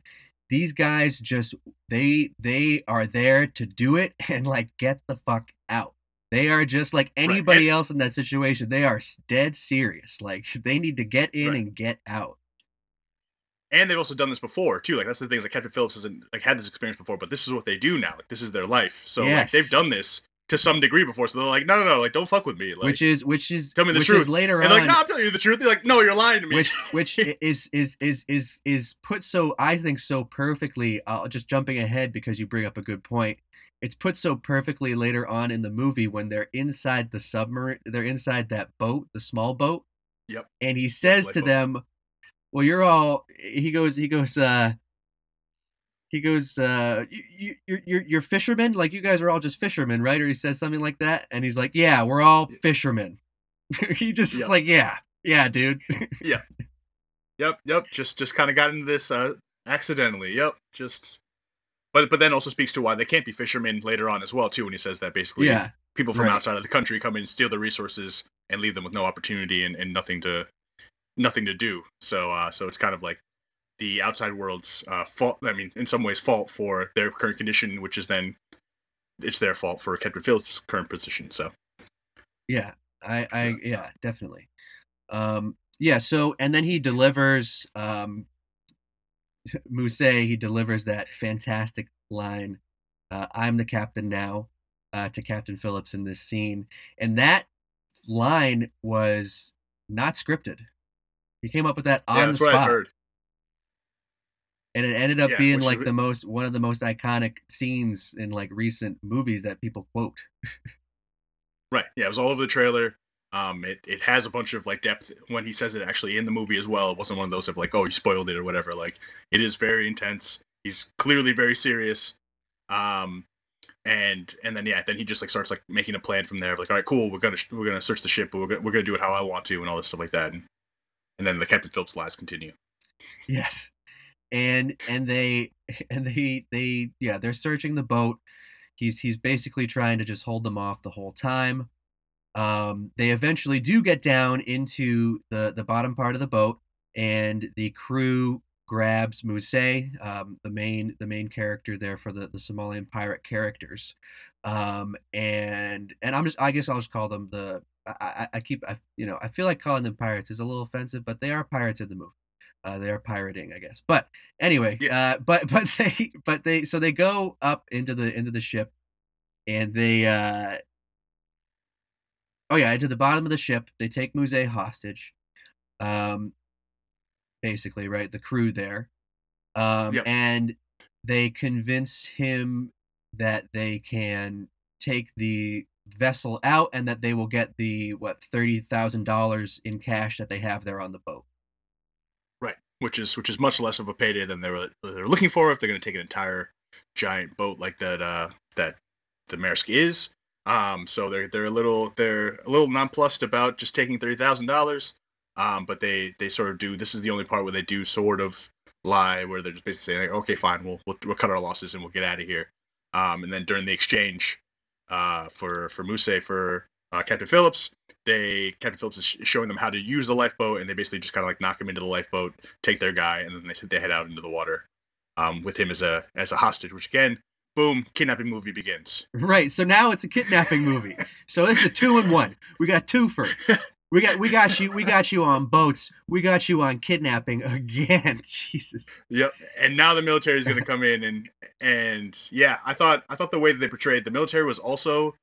S8: these guys just they they are there to do it and like get the fuck out they are just like anybody else in that situation they are dead serious like they need to get in
S9: Right.
S8: and get out
S9: and they've also done this before too. Like that's the thing is like Captain Phillips hasn't like had this experience before, but this is what they do now. Like this is their life. So like they've done this to some degree before. So they're like, no, no, no, like don't fuck with me. Like,
S8: which is which is
S9: tell me the
S8: which
S9: truth.
S8: is later
S9: and they're
S8: on
S9: like, no, I'm telling you the truth. They're like, no, you're lying to me.
S8: which which is is is is is put so I think so perfectly. I'll just jumping ahead because you bring up a good point. It's put so perfectly later on in the movie when they're inside the submarine. They're inside that boat, the small boat.
S9: Yep.
S8: And he says to them, "Well, you're all." He goes. He goes. uh he goes, uh, you, you, you're, you're, fishermen? Like, you guys are all just fishermen, right? Or he says something like that. And he's like, yeah, we're all fishermen. he just is like, yeah, yeah, dude. Yeah.
S9: Yep, yep. Just just kind of got into this uh, accidentally. Yep, just. But but then also speaks to why they can't be fishermen later on as well too. When he says that basically
S8: yeah.
S9: people from
S8: right.
S9: outside of the country come in and steal the resources and leave them with no opportunity and, and nothing to nothing to do. So uh, so it's kind of like the outside world's uh, fault. I mean, in some ways, fault for their current condition, which is then it's their fault for Captain Phillips' current position. So
S8: Yeah, I, I,
S9: Yeah.
S8: yeah, definitely. Um, yeah. So, and then he delivers, um, Muse. He delivers that fantastic line, uh, "I'm the captain now," uh, to Captain Phillips in this scene, and that line was not scripted. He came up with that on
S9: yeah,
S8: the
S9: that's what I
S8: spot,
S9: heard.
S8: and it ended up
S9: Yeah,
S8: being like
S9: is-
S8: the most one of the most iconic scenes in like recent movies that people quote.
S9: Right. Yeah, it was all over the trailer. Um, it, it has a bunch of like depth when he says it actually in the movie as well. It wasn't one of those of like, oh, you spoiled it or whatever. Like, it is very intense. He's clearly very serious. Um, and and then yeah, then he just like starts like making a plan from there. Like, all right, cool, we're gonna we're gonna search the ship, but we're gonna, we're gonna do it how I want to, and all this stuff like that. And, and then the Captain Phillips lies continue.
S8: Yes. And and they and they they yeah, they're searching the boat. He's he's basically trying to just hold them off the whole time. Um, they eventually do get down into the the bottom part of the boat, and the crew grabs Muse, um, the main the main character there for the the Somalian pirate characters. Um, and and I'm just I guess I'll just call them the I, I, I keep I, you know I feel like calling them pirates is a little offensive, but they are pirates in the movie. Uh, they are pirating, I guess. But anyway, uh, but but they but they so they go up into the into the ship, and they uh, oh yeah into the bottom of the ship. They take Muse hostage, um, basically right the crew there, um,
S9: Yep.
S8: and they convince him that they can take the vessel out and that they will get the what thirty thousand dollars in cash that they have there on the boat.
S9: Right. Which is which is much less of a payday than they were they're looking for if they're going to take an entire giant boat like that uh, that the Maersk is. Um, so they're they're a little they're a little nonplussed about just taking thirty thousand dollars. Um, but they they sort of do. This is the only part where they do sort of lie, where they're just basically saying, like, "Okay, fine, we'll, we'll we'll cut our losses and we'll get out of here." Um, and then during the exchange, uh, for for Muse for uh, Captain Phillips, they Captain Phillips is sh- showing them how to use the lifeboat, and they basically just kind of like knock him into the lifeboat, take their guy, and then they said they head out into the water, um, with him as a as a hostage. Which again, boom, kidnapping movie begins.
S8: Right. So now it's a kidnapping movie. So it's a two and one. We got two for We got we got you we got you on boats. We got you on kidnapping again. Jesus.
S9: Yep. And now the military is going to come in and and yeah, I thought I thought the way that they portrayed the military was also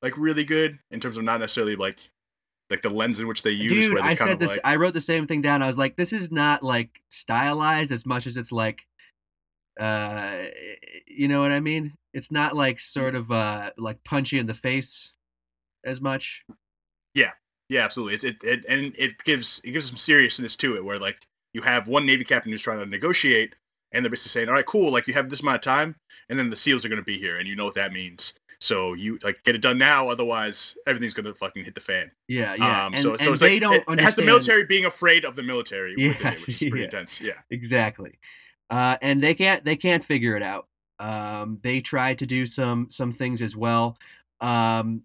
S9: like really good in terms of not necessarily like like the lens in which they use
S8: Dude,
S9: where
S8: I
S9: kind
S8: said this
S9: like
S8: I wrote the same thing down. I was like, this is not like stylized as much as it's like uh you know what I mean? It's not like sort of uh like punchy in the face as much.
S9: yeah, absolutely. It's it, it and it gives it gives some seriousness to it where like you have one navy captain who's trying to negotiate and they're basically saying, "All right, cool, like you have this amount of time and then the seals are going to be here and you know what that means." So you like get it done now, otherwise everything's gonna fucking hit the fan.
S8: Yeah, yeah.
S9: Um,
S8: and,
S9: so so it's
S8: they
S9: like
S8: don't
S9: it, it has the military being afraid of the military
S8: Yeah,
S9: it, which is pretty
S8: yeah.
S9: intense. Yeah.
S8: exactly uh, and they can't they can't figure it out um, they try to do some some things as well um,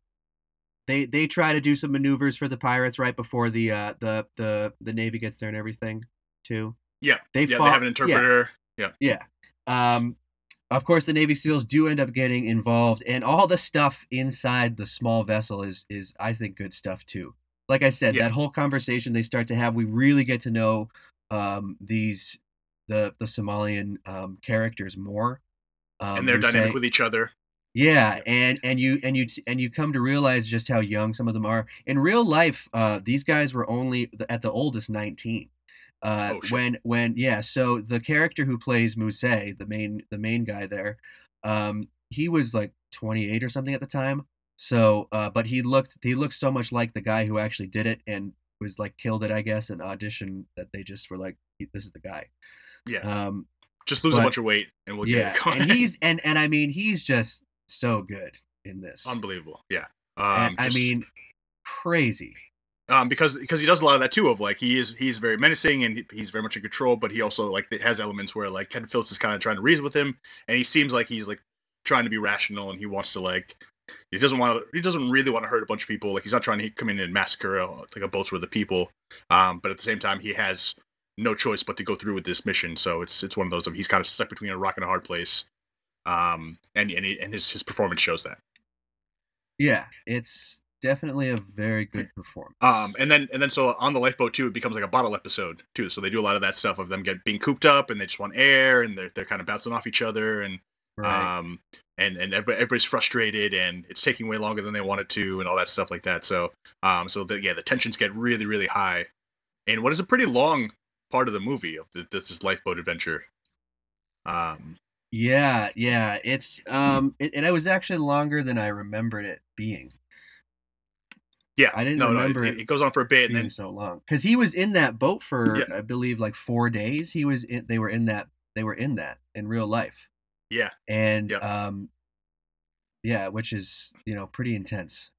S8: they they try to do some maneuvers for the pirates right before the uh, the the the navy gets there and everything too
S9: Yeah.
S8: they
S9: yeah,
S8: fought,
S9: they have an interpreter.
S8: yeah Yeah. um, of course the navy seals do end up getting involved and all the stuff inside the small vessel is is i think good stuff too like i said
S9: Yeah.
S8: that whole conversation they start to have we really get to know um, these the the somalian um, characters more um,
S9: and their dynamic with each other.
S8: Yeah, and and you and you and you come to realize just how young some of them are. In real life, uh, these guys were only the- at the oldest nineteen. Uh,
S9: Oh,
S8: when when yeah, so the character who plays Muse, the main the main guy there, um, he was like twenty eight or something at the time. So, uh, but he looked he looked so much like the guy who actually did it and was like killed it, I guess, in audition that they just were like, this is the guy.
S9: Yeah.
S8: Um,
S9: Just lose a bunch of weight and we'll
S8: yeah,
S9: get it going.
S8: and he's and and I mean he's just so good in this.
S9: unbelievable. Yeah.
S8: And,
S9: Um,
S8: I mean, crazy.
S9: um, because because he does a lot of that too. Of like he is he's very menacing and he, he's very much in control, but he also like has elements where like Ken Phillips is kind of trying to reason with him, and he seems like he's like trying to be rational and he wants to like he doesn't want to he doesn't really want to hurt a bunch of people. Like he's not trying to come in and massacre uh, like a boat's worth of people. Um, but at the same time, he has no choice but to go through with this mission. So it's it's one of those of he's kind of stuck between a rock and a hard place. Um, and and, he, and his his performance shows that.
S8: Yeah, it's definitely a very good performance.
S9: Um, and then and then so on the lifeboat too, it becomes like a bottle episode too. So they do a lot of that stuff of them get being cooped up and they just want air and they're they're kind of bouncing off each other and
S8: right.
S9: um and and everybody, everybody's frustrated and it's taking way longer than they wanted to and all that stuff like that. So um so the, yeah the tensions get really really high, and what is a pretty long part of the movie of the, this is lifeboat adventure. Um
S8: yeah, yeah. It's um, it, and it was actually longer than I remembered it being.
S9: yeah
S8: I didn't
S9: no,
S8: remember
S9: no
S8: it
S9: it, it goes on for a bit and then
S8: so long because he was in that boat for
S9: Yeah.
S8: I believe like four days. He was in. They were in that. They were in that in real life.
S9: yeah
S8: And
S9: Yeah.
S8: um, yeah, which is you know pretty intense.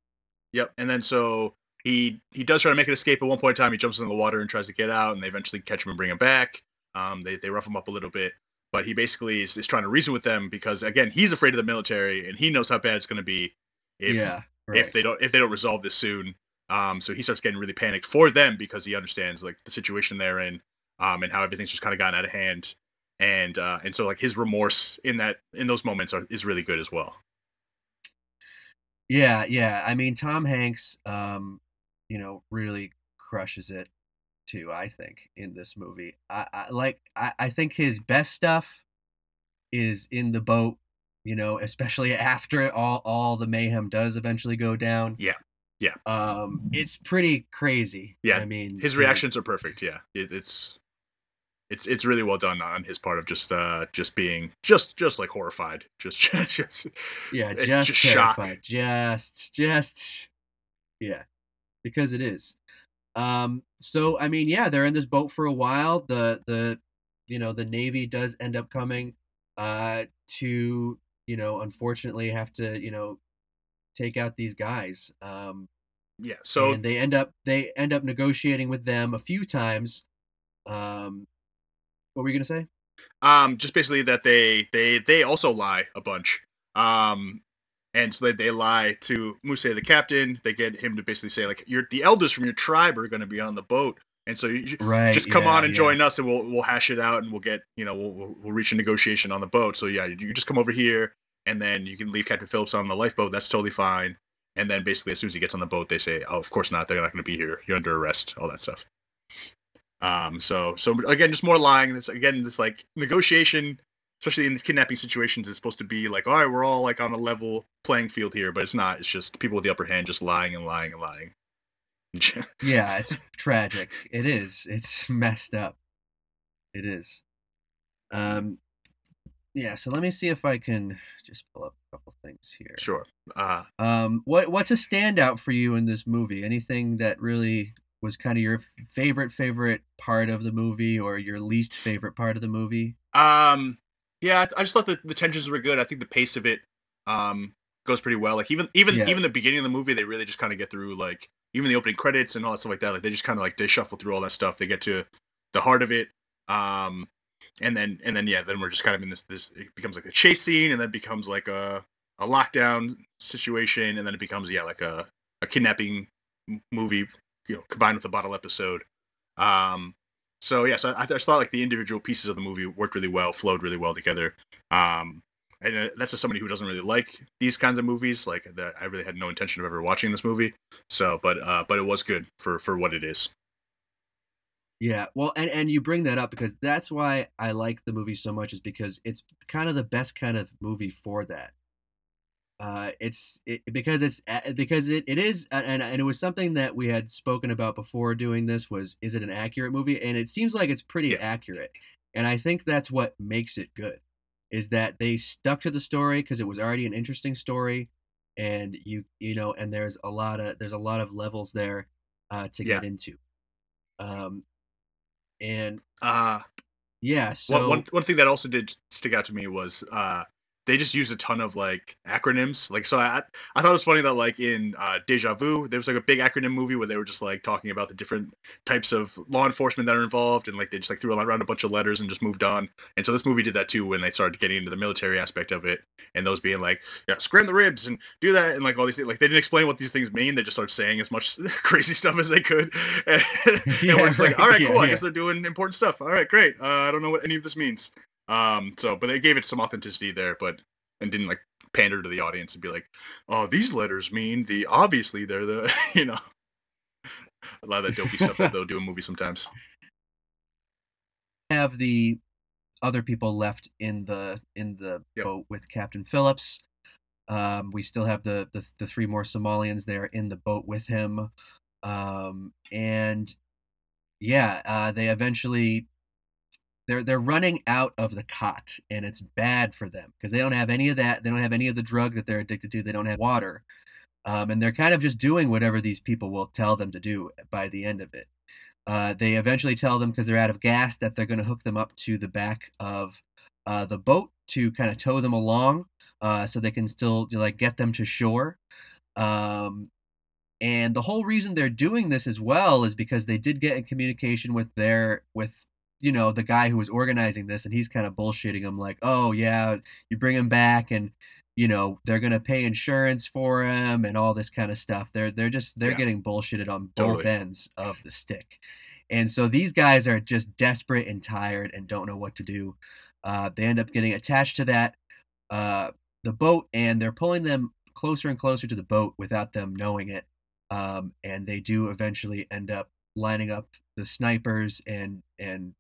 S9: Yep. And then so he he does try to make an escape at one point in time. He jumps in the water and tries to get out, and they eventually catch him and bring him back. Um, they they rough him up a little bit, but he basically is, is trying to reason with them because again he's afraid of the military and he knows how bad it's going to be if
S8: yeah. Right.
S9: if they don't if they don't resolve this soon. Um, so he starts getting really panicked for them because he understands like the situation they're in, um, and how everything's just kind of gotten out of hand. And uh, and so like his remorse in that in those moments are, is really good as well.
S8: Yeah, yeah. I mean, Tom Hanks, um, you know, really crushes it too. I think in this movie, I, I like. I, I think his best stuff is in the boat. You know, especially after all all the mayhem does eventually go down.
S9: Yeah, yeah.
S8: Um, it's pretty crazy.
S9: Yeah,
S8: I mean,
S9: his
S8: to-
S9: reactions are perfect. Yeah, it, it's it's it's really well done on his part of just uh just being just just like horrified, just just
S8: Yeah,
S9: it-
S8: just,
S9: just shock.
S8: Just, just, yeah, because it is. Um. So I mean, yeah, they're in this boat for a while. The the, you know, the Navy does end up coming, uh, to you know, unfortunately have to you know, take out these guys. Um.
S9: yeah. So
S8: and they end up they end up negotiating with them a few times. Um. What were you gonna say?
S9: um just basically that they they they also lie a bunch. Um and so they, they lie to Muse the captain. They get him to basically say like you're the elders from your tribe are going to be on the boat. And so you,
S8: Right.
S9: just come
S8: yeah,
S9: on and
S8: yeah.
S9: join us and we'll we'll hash it out and we'll get you know we'll we'll, we'll reach a negotiation on the boat so yeah you just come over here and then you can leave captain phillips on the lifeboat that's totally fine and then basically as soon as he gets on the boat, they say, "Oh, of course not. They're not going to be here. You're under arrest." All that stuff. Um, so so again, just more lying. This again, this like negotiation, especially in these kidnapping situations, is supposed to be like, all right, we're all like on a level playing field here, but it's not. It's just people with the upper hand just lying and lying and lying.
S8: yeah, it's tragic. It is. It's messed up. It is. Um, yeah. So let me see if I can just pull up a couple things here.
S9: Sure. Uh,
S8: Um, what what's a standout for you in this movie? Anything that really was kind of your favorite favorite part of the movie, or your least favorite part of the movie?
S9: Um, yeah, I just thought that the tensions were good. I think the pace of it um goes pretty well. Like even even
S8: Yeah.
S9: even the beginning of the movie, they really just kind of get through like even the opening credits and all that stuff like that. Like they just kind of like they shuffle through all that stuff. They get to the heart of it. Um, and then and then yeah, then we're just kind of in this this it becomes like a chase scene, and then becomes like a a lockdown situation, and then it becomes yeah like a a kidnapping movie, you know, combined with a bottle episode. Um, so yeah, so I, I just thought like the individual pieces of the movie worked really well, flowed really well together. Um, and uh, that's just somebody who doesn't really like these kinds of movies. Like that, I really had no intention of ever watching this movie. So, but uh, but it was good for for what it is.
S8: Yeah, well, and and you bring that up because that's why I like the movie so much is because it's kind of the best kind of movie for that. Uh, it's it, because it's because it, it is and and it was something that we had spoken about before doing this was is it an accurate movie and it seems like it's pretty
S9: Yeah.
S8: accurate and I think that's what makes it good is that they stuck to the story because it was already an interesting story and you you know and there's a lot of there's a lot of levels there uh, to get into um and
S9: Uh,
S8: yeah so
S9: one, one one thing that also did stick out to me was uh, they just use a ton of like acronyms. Like so, I I thought it was funny that like in uh, Deja Vu, there was like a big acronym movie where they were just like talking about the different types of law enforcement that are involved, and like they just like threw around a bunch of letters and just moved on. And so this movie did that too when they started getting into the military aspect of it, and those being like, yeah, scram the ribs and do that, and like all these things. Like they didn't explain what these things mean. They just started saying as much crazy stuff as they could, and,
S8: Yeah,
S9: we're just like, all right,
S8: Yeah,
S9: cool. I
S8: yeah.
S9: guess they're doing important stuff. All right, great. Uh, I don't know what any of this means. Um, so, but they gave it some authenticity there, but and didn't like pander to the audience and be like, "Oh, these letters mean the obviously they're the you know." A lot of that dopey stuff that they'll do in movies sometimes.
S8: have the other people left in the in the
S9: Yep.
S8: boat with Captain Phillips. Um, we still have the, the the three more Somalians there in the boat with him, um, and yeah, uh, they eventually they're they're running out of the khat, and it's bad for them because they don't have any of that. They don't have any of the drug that they're addicted to. They don't have water, um, and they're kind of just doing whatever these people will tell them to do by the end of it. Uh, they eventually tell them because they're out of gas that they're going to hook them up to the back of uh, the boat to kind of tow them along, uh, so they can still like get them to shore. Um, and the whole reason they're doing this as well is because they did get in communication with their with you know the guy who was organizing this, and he's kind of bullshitting them like, oh yeah, you bring him back and you know they're gonna pay insurance for him and all this kind of stuff. They're they're just they're
S9: Yeah.
S8: getting bullshitted on both ends of the stick, and so these guys are just desperate and tired and don't know what to do. Uh, they end up getting attached to that uh, the boat, and they're pulling them closer and closer to the boat without them knowing it. Um, and they do eventually end up lining up the snipers and and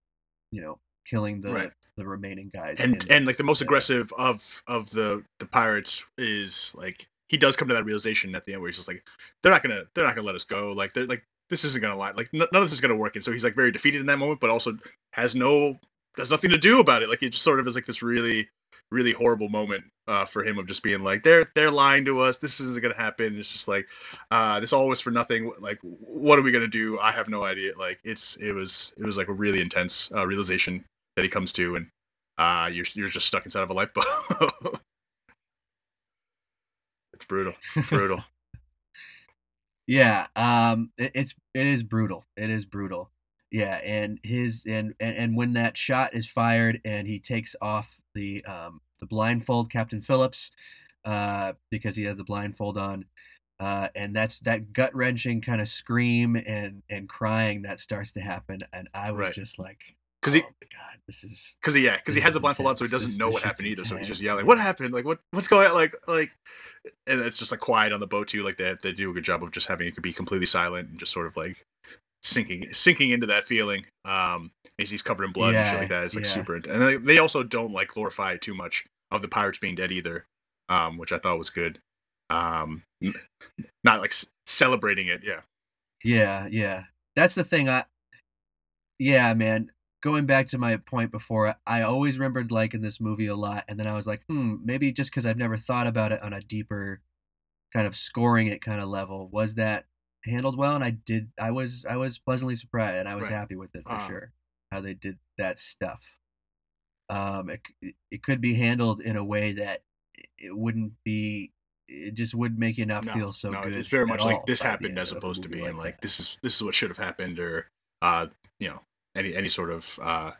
S8: you know killing the
S9: Right.
S8: the remaining guys.
S9: and
S8: in-
S9: and like the most
S8: yeah.
S9: aggressive of of the the pirates is like he does come to that realization at the end where he's just like they're not gonna they're not gonna let us go like they're like this isn't gonna lie like n- none of this is gonna work and so he's like very defeated in that moment but also has no has nothing to do about it like it just sort of is like this really really horrible moment uh, for him of just being like they're they're lying to us this isn't gonna happen it's just like uh, this all was for nothing like what are we gonna do i have no idea like it's it was it was like a really intense uh, realization that he comes to and uh, you're you're just stuck inside of a lifeboat. it's brutal, brutal.
S8: Yeah, um, it, it's it is brutal. It is brutal. Yeah, and his and, and and when that shot is fired and he takes off the um the blindfold, Captain Phillips, uh, because he has the blindfold on, uh, and that's that gut wrenching kind of scream and and crying that starts to happen, and I was
S9: Right.
S8: just like,
S9: 'Cause he-
S8: oh my god, this is
S9: because he yeah because he has the blindfold on so he doesn't
S8: This-
S9: know
S8: this
S9: what happened either so he's just
S8: intense,
S9: yelling what happened? Like what what's going on? Like like and it's just like quiet on the boat too like they they do a good job of just having it could be completely silent and just sort of like sinking sinking into that feeling um as he's covered in blood and shit like that it's like
S8: yeah.
S9: super int- and they, also don't like glorify too much of the pirates being dead either um which I thought was good um not like s- celebrating it yeah
S8: Yeah, yeah. That's the thing. I yeah, man. Going back to my point before, I always remembered liking this movie a lot, and then I was like, hmm, maybe just because I've never thought about it on a deeper kind of scoring it kind of level, was that handled well? And I did. I was I was pleasantly surprised, and I was
S9: Right.
S8: happy with it for
S9: Uh.
S8: sure. How they did that stuff. Um, it it could be handled in a way that it wouldn't be. It just wouldn't make you not
S9: no,
S8: feel so
S9: no,
S8: good.
S9: it's, very much like this happened as opposed to being
S8: like
S9: like this is this is what should have happened or uh you know any any sort of uh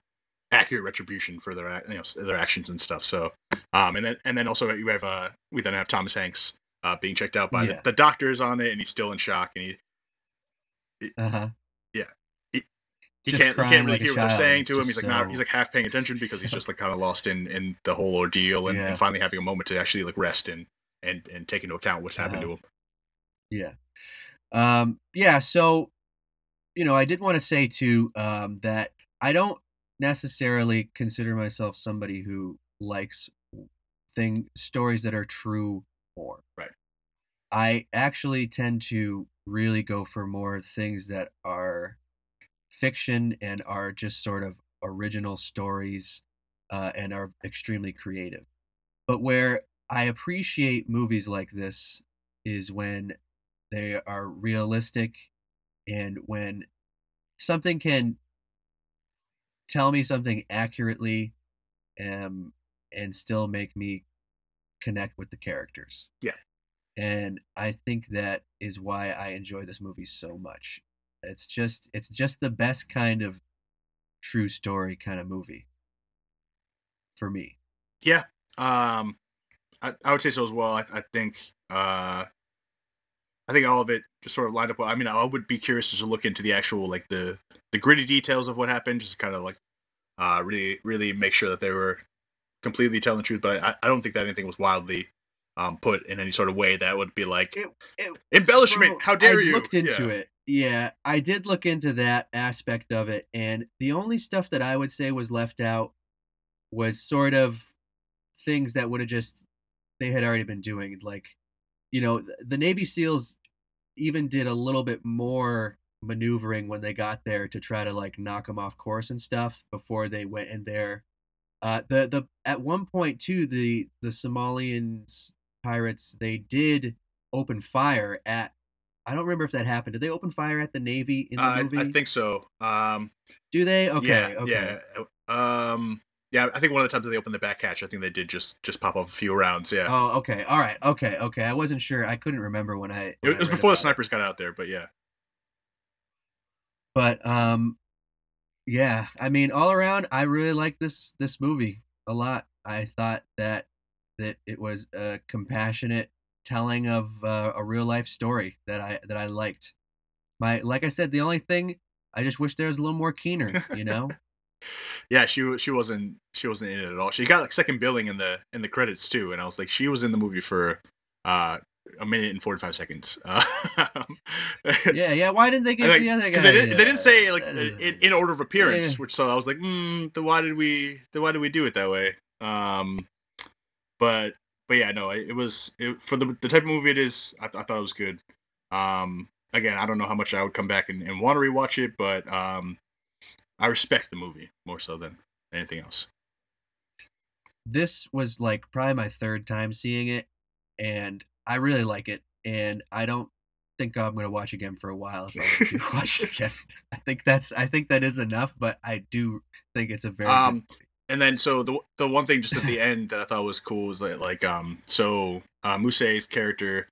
S9: accurate retribution for their you know their actions and stuff so um and then and then also you have uh we then have Thomas Hanks uh being checked out by
S8: Yeah.
S9: the, the doctors on it and he's still in shock and he
S8: Uh huh.
S9: He can't he can't really
S8: like
S9: hear what they're saying to him. He's like not he's like half paying attention because he's just like kind of lost in in the whole ordeal and,
S8: Yeah.
S9: and finally having a moment to actually like rest and and and take into account what's happened
S8: Uh-huh.
S9: to him.
S8: Yeah. Um, yeah, so you know, I did want to say too um, that I don't necessarily consider myself somebody who likes thing stories that are true or
S9: Right.
S8: I actually tend to really go for more things that are fiction and are just sort of original stories uh, and are extremely creative. But where I appreciate movies like this is when they are realistic and when something can tell me something accurately um, and still make me connect with the characters.
S9: Yeah.
S8: And I think that is why I enjoy this movie so much. It's just it's just the best kind of true story kind of movie for me.
S9: Yeah, um, I, I would say so as well. I, I think uh, I think all of it just sort of lined up well. I mean, I would be curious to look into the actual like the the gritty details of what happened, just kind of like uh, really really make sure that they were completely telling the truth. But I, I don't think that anything was wildly um, put in any sort of way that would be like
S8: It, it
S9: embellishment.
S8: Bro,
S9: How dare
S8: I
S9: you?
S8: looked into
S9: yeah.
S8: it. Yeah, I did look into that aspect of it, and the only stuff that I would say was left out was sort of things that would have just they had already been doing. Like, you know, the Navy SEALs even did a little bit more maneuvering when they got there to try to like knock them off course and stuff before they went in there. Uh, the the at one point too, the the Somalians pirates they did open fire at. I don't remember if that happened. Did they open fire at the Navy in the
S9: Uh,
S8: movie?
S9: I think so. Um,
S8: Do they? Okay.
S9: yeah,
S8: okay.
S9: yeah. Um, yeah, I think one of the times that they opened the back hatch, I think they did just just pop off a few rounds. Yeah,
S8: Oh, okay. All right. Okay. Okay. I wasn't sure. I couldn't remember when I.
S9: it,
S8: when
S9: it was
S8: read
S9: before the
S8: about it.
S9: snipers got out there, but yeah.
S8: But um, yeah. I mean, all around, I really like this this movie a lot. I thought that that it was a compassionate telling of uh, a real life story that I that I liked. My like I said, the only thing I just wish there was a little more Keener. You know.
S9: Yeah, she she wasn't she wasn't in it at all. She got like second billing in the in the credits too, and I was like, she was in the movie for uh a minute and forty five seconds. Uh,
S8: yeah. Yeah. Why didn't they get the other guy?
S9: because they didn't they didn't say like in, in order of appearance,
S8: Yeah.
S9: which so I was like, hmm, then why did we then why did we do it that way? Um, but but yeah, no, it, it was it, for the the type of movie it is. I, th- I thought it was good. Um, again, I don't know how much I would come back and, and want to rewatch it, but um, I respect the movie more so than anything else.
S8: this was like probably my third time seeing it and i really like it and i don't think i'm going to watch again for a while if i to watch it again i think that's i think that is enough but i do think it's a very
S9: Um, and then so the the one thing just at the end that I thought was cool was that like um so uh Muse's character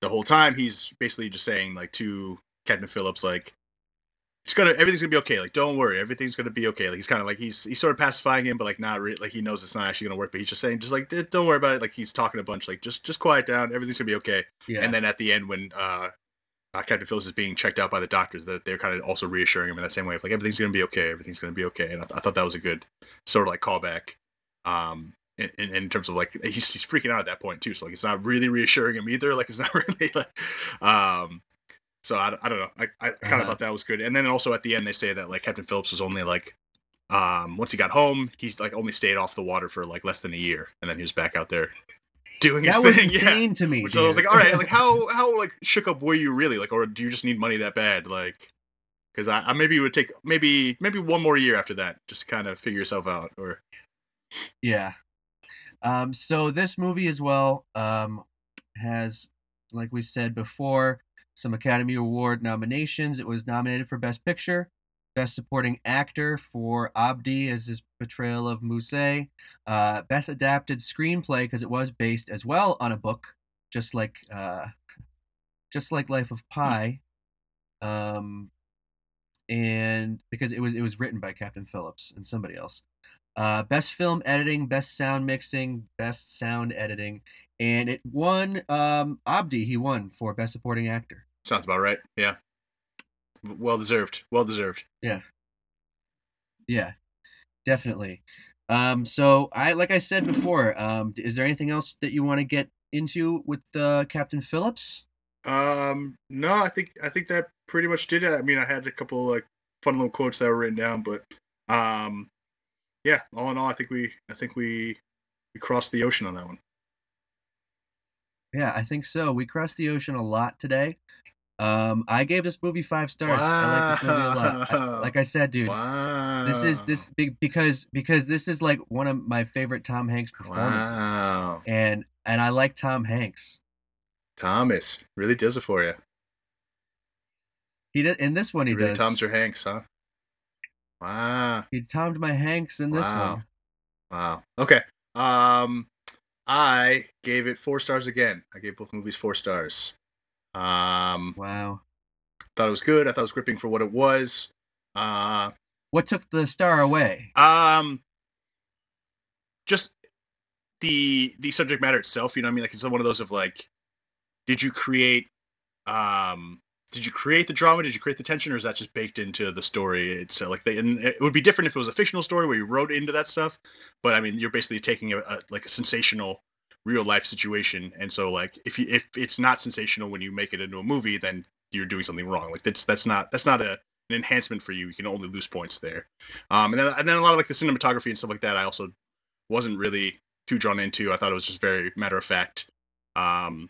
S9: the whole time he's basically just saying like to Captain Phillips like it's gonna everything's gonna be okay. Like don't worry. Everything's gonna be okay. Like he's kind of like he's he's sort of pacifying him but like not re- like he knows it's not actually gonna work but he's just saying just like don't worry about it. Like he's talking a bunch like just just quiet down. Everything's gonna be okay.
S8: Yeah.
S9: And then at the end when uh uh, Captain Phillips is being checked out by the doctors, that they're kind of also reassuring him in that same way of like everything's gonna be okay, everything's gonna be okay. And I, th- I thought that was a good sort of like callback. Um, in, in, in terms of like he's he's freaking out at that point too, so like it's not really reassuring him either. Like it's not really like, um, so I, I don't know. I, I kind of
S8: Uh-huh.
S9: thought that was good. And then also at the end they say that like Captain Phillips was only like um once he got home he's like only stayed off the water for like less than a year and then he was back out there doing his
S8: That was
S9: thing. Yeah.
S8: insane to me.
S9: So I was like, all right, like how how like shook up were you really like, or do you just need money that bad? Like, because I, I maybe it would take maybe maybe one more year after that just to kind of figure yourself out. Or
S8: Yeah. Um, so this movie as well um, has, like we said before, some Academy Award nominations. It was nominated for Best Picture, Best Supporting Actor for Abdi as his portrayal of Muse, uh, Best Adapted Screenplay because it was based as well on a book, just like uh, just like Life of Pi, um, and because it was it was written by Captain Phillips and somebody else. Uh, best film editing, best sound mixing, best sound editing, and it won. Um, Abdi he won for best supporting actor.
S9: sounds about right. Yeah, well deserved. Well deserved.
S8: Yeah, Yeah. definitely. Um, so I like I said before. Um, is there anything else that you want to get into with uh, Captain Phillips?
S9: Um, no, I think I think that pretty much did it. I mean, I had a couple like fun little quotes that were written down, but um, yeah, all in all, I think we I think we we crossed the ocean on that one.
S8: Yeah, I think so. We crossed the ocean a lot today. Um, I gave this movie five stars. I like this movie a lot. I- like I said, dude,
S9: Wow.
S8: this is this be- because because this is like one of my favorite Tom Hanks performances,
S9: Wow.
S8: and and I like Tom Hanks.
S9: Thomas really does it for you.
S8: He did in this one. He
S9: really
S8: does.
S9: Tom's your Hanks, huh? Wow.
S8: He tomed my Hanks in this
S9: Wow.
S8: one.
S9: Wow. Okay. Um, I gave it four stars again. I gave both movies four stars. Um,
S8: Wow.
S9: thought it was good. I thought it was gripping for what it was. Uh,
S8: What took the star away?
S9: um, just the the subject matter itself. You know, what I mean, like it's one of those of like, did you create, um, did you create the drama? Did you create the tension, or is that just baked into the story itself? Like, they, and it would be different if it was a fictional story where you wrote into that stuff. But I mean, you're basically taking a, a like a sensational real life situation, and so like if you if it's not sensational when you make it into a movie, then you're doing something wrong. Like that's that's not that's not a an enhancement for you. You can only lose points there. Um, and then and then a lot of like the cinematography and stuff like that. I also wasn't really too drawn into. I thought it was just very matter of fact. Um,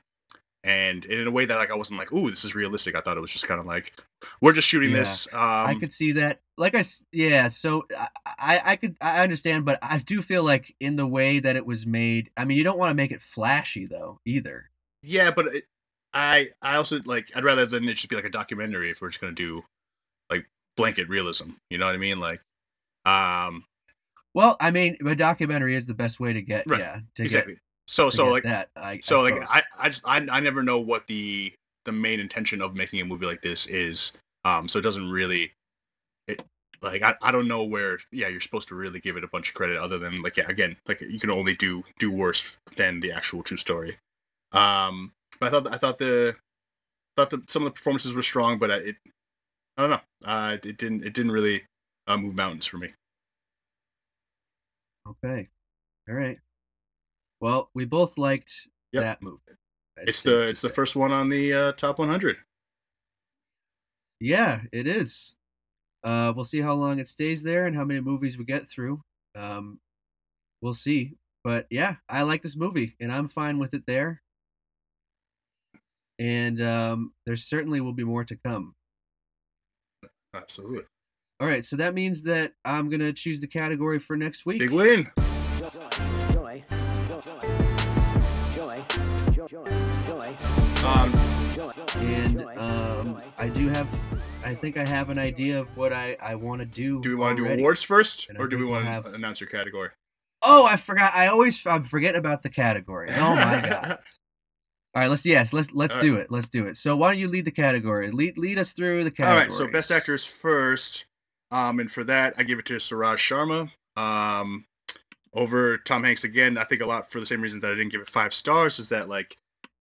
S9: and in a way that like I wasn't like, ooh, this is realistic. I thought it was just kind of like, we're just shooting
S8: Yeah.
S9: this. Um,
S8: I could see that. Like I, yeah. So I, I, could, I understand, but I do feel like in the way that it was made. I mean, you don't want to make it flashy though, either.
S9: yeah, but it, I I also like I'd rather than it just be like a documentary if we're just gonna do like blanket realism. You know what I mean? Like, um,
S8: Well, I mean, a documentary is the best way to get,
S9: Right.
S8: yeah, to
S9: exactly.
S8: get,
S9: So so like
S8: that. I,
S9: so
S8: I
S9: like. I, I just I, I never know what the the main intention of making a movie like this is um so it doesn't really it like I, I don't know where yeah you're supposed to really give it a bunch of credit other than like yeah again like you can only do do worse than the actual true story um but i thought i thought the thought that some of the performances were strong but I, it i don't know uh it didn't it didn't really uh, move mountains for me
S8: okay, all right. Well, we both liked
S9: Yep.
S8: that movie.
S9: it's the
S8: to
S9: it's the first one on the uh, top 100
S8: Yeah, it is. Uh, we'll see how long it stays there and how many movies we get through. Um, we'll see. But yeah, I like this movie and I'm fine with it there. And um, there certainly will be more to come.
S9: absolutely
S8: All right, so that means that I'm gonna choose the category for next week.
S9: big win um
S8: And um, I do have, I think I have an idea of what I, I want to do.
S9: Do we want to do awards first,
S8: And
S9: or do we
S8: think we'll
S9: want
S8: have-
S9: to announce your category?
S8: Oh, I forgot. I always I forget about the category. Oh my god. All right, let's yes, let's let's
S9: All
S8: do it. Let's do it. So why don't you lead the category? Lead lead us through the category.
S9: All right, so best actors first, um, and for that I give it to Suraj Sharma, um, over Tom Hanks again. I think a lot for the same reason that I didn't give it five stars is that like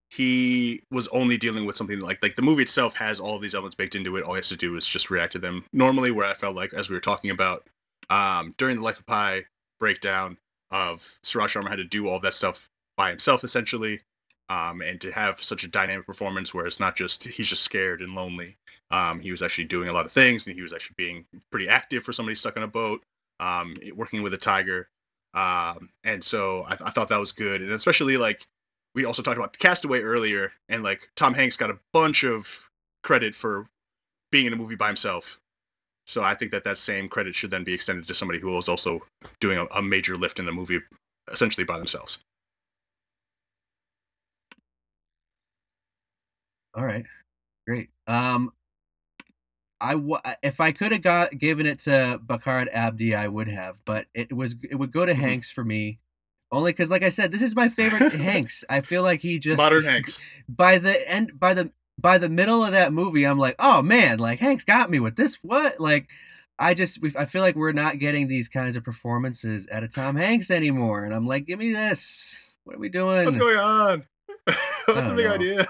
S9: he was only dealing with something like like the movie itself has all these elements baked into it. All he has to do is just react to them normally. Where I felt like, as we were talking about um, during the Life of Pi breakdown, of Suraj Sharma had to do all that stuff by himself essentially, um, and to have such a dynamic performance where it's not just he's just scared and lonely. Um, he was actually doing a lot of things, and he was actually being pretty active for somebody stuck on a boat, um, working with a tiger. Um, and so I, I thought that was good, and especially like we also talked about Castaway earlier, and like Tom Hanks got a bunch of credit for being in a movie by himself. So I think that that same credit should then be extended to somebody who was also doing a, a major lift in the movie, essentially by themselves.
S8: All right, great. Um, I w- if I could have got given it to Barkhad Abdi, I would have, but it was it would go to
S9: Mhm.
S8: Hanks for me, only because, like I said, this is my favorite Hanks. I feel like he just
S9: Modern Hanks.
S8: by the end by the by the middle of that movie, I'm like, oh man, like Hanks got me with this. What like. I just I feel like we're not getting these kinds of performances out of Tom Hanks anymore, and I'm like, give me this. What are we doing?
S9: What's going on? What's
S8: don't
S9: big
S8: know.
S9: idea?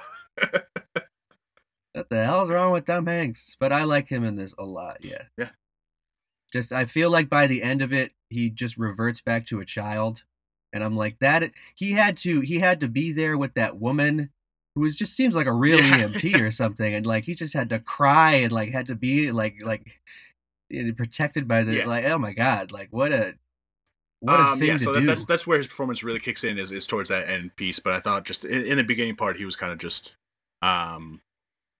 S8: What the hell's wrong with Tom Hanks? But I like him in this a lot. Yeah.
S9: Yeah.
S8: Just I feel like by the end of it, he just reverts back to a child, and I'm like that. He had to he had to be there with that woman who was just seems like a real
S9: Yeah.
S8: EMT or something, and like he just had to cry and like had to be like like protected by the
S9: Yeah.
S8: like oh my god like what a what a
S9: um,
S8: thing
S9: yeah,
S8: to
S9: so that, that's that's where his performance really kicks in is, is towards that end piece. But I thought just in, in the beginning part he was kind of just, um,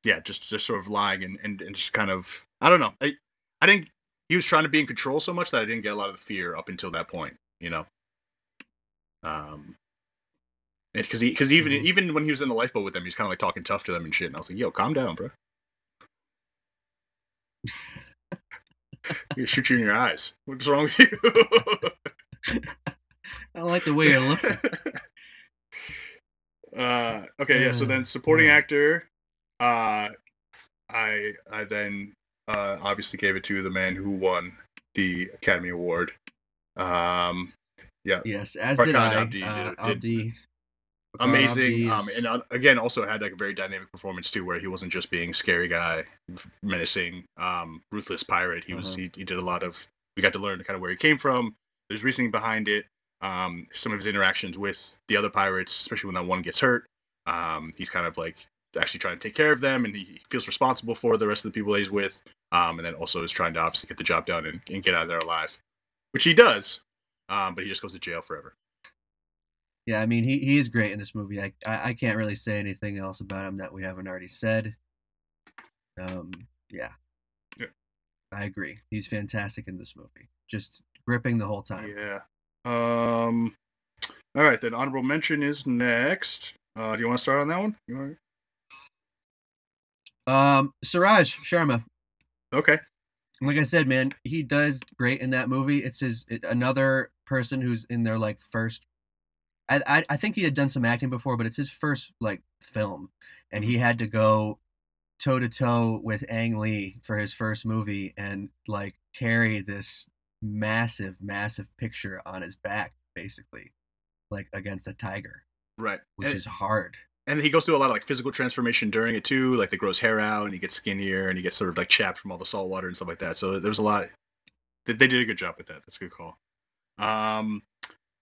S9: yeah, just just sort of lying and, and, and just kind of I don't know. I I didn't. He was trying to be in control so much that I didn't get a lot of the fear up until that point. You know. Um. Because he, because even
S8: Mhm.
S9: even when he was in the lifeboat with them, he's kind of like talking tough to them and shit. And I was like, "Yo, calm down, bro. You shoot you in your eyes. What's wrong with you?"
S8: I like the way you're looking.
S9: uh, okay, yeah. So then, supporting
S8: yeah.
S9: actor, uh, I I then uh, obviously gave it to the man who won the Academy Award. Um,
S8: Yes, as
S9: Farhad
S8: did I.
S9: Abdi did-
S8: uh,
S9: did
S8: Abdi-
S9: amazing. Um, and uh, again, also had like a very dynamic performance too, where he wasn't just being scary guy, menacing, um, ruthless pirate. He was
S8: Uh-huh.
S9: he, he did a lot of. We got to learn kind of where he came from. There's reasoning behind it. Um, some of his interactions with the other pirates, especially when that one gets hurt. Um, he's kind of like actually trying to take care of them, and he feels responsible for the rest of the people that he's with. Um, and then also is trying to obviously get the job done and, and get out of there alive, which he does. Um, but he just goes to jail forever.
S8: Yeah, I mean he, he is great in this movie. I, I I can't really say anything else about him that we haven't already said. Um, yeah.
S9: Yeah.
S8: I agree. He's fantastic in this movie. Just gripping the whole time.
S9: Yeah. Um. All right, then honorable mention is next. Uh, do you want to start on that one? You want...
S8: Um, Suraj Sharma.
S9: Okay.
S8: Like I said, man, he does great in that movie. It's his it, another person who's in their like first. I, I I think he had done some acting before, but it's his first like film, and he mm-hmm. had to go toe to toe with Ang Lee for his first movie and like carry this massive, massive picture on his back, basically, like against a tiger,
S9: Right.
S8: which
S9: And,
S8: is hard.
S9: and he goes through a lot of like physical transformation during it too. Like, they grows hair out, and he gets skinnier, and he gets sort of like chapped from all the salt water and stuff like that. So there was a lot. They did a good job with that. That's a good call. Um,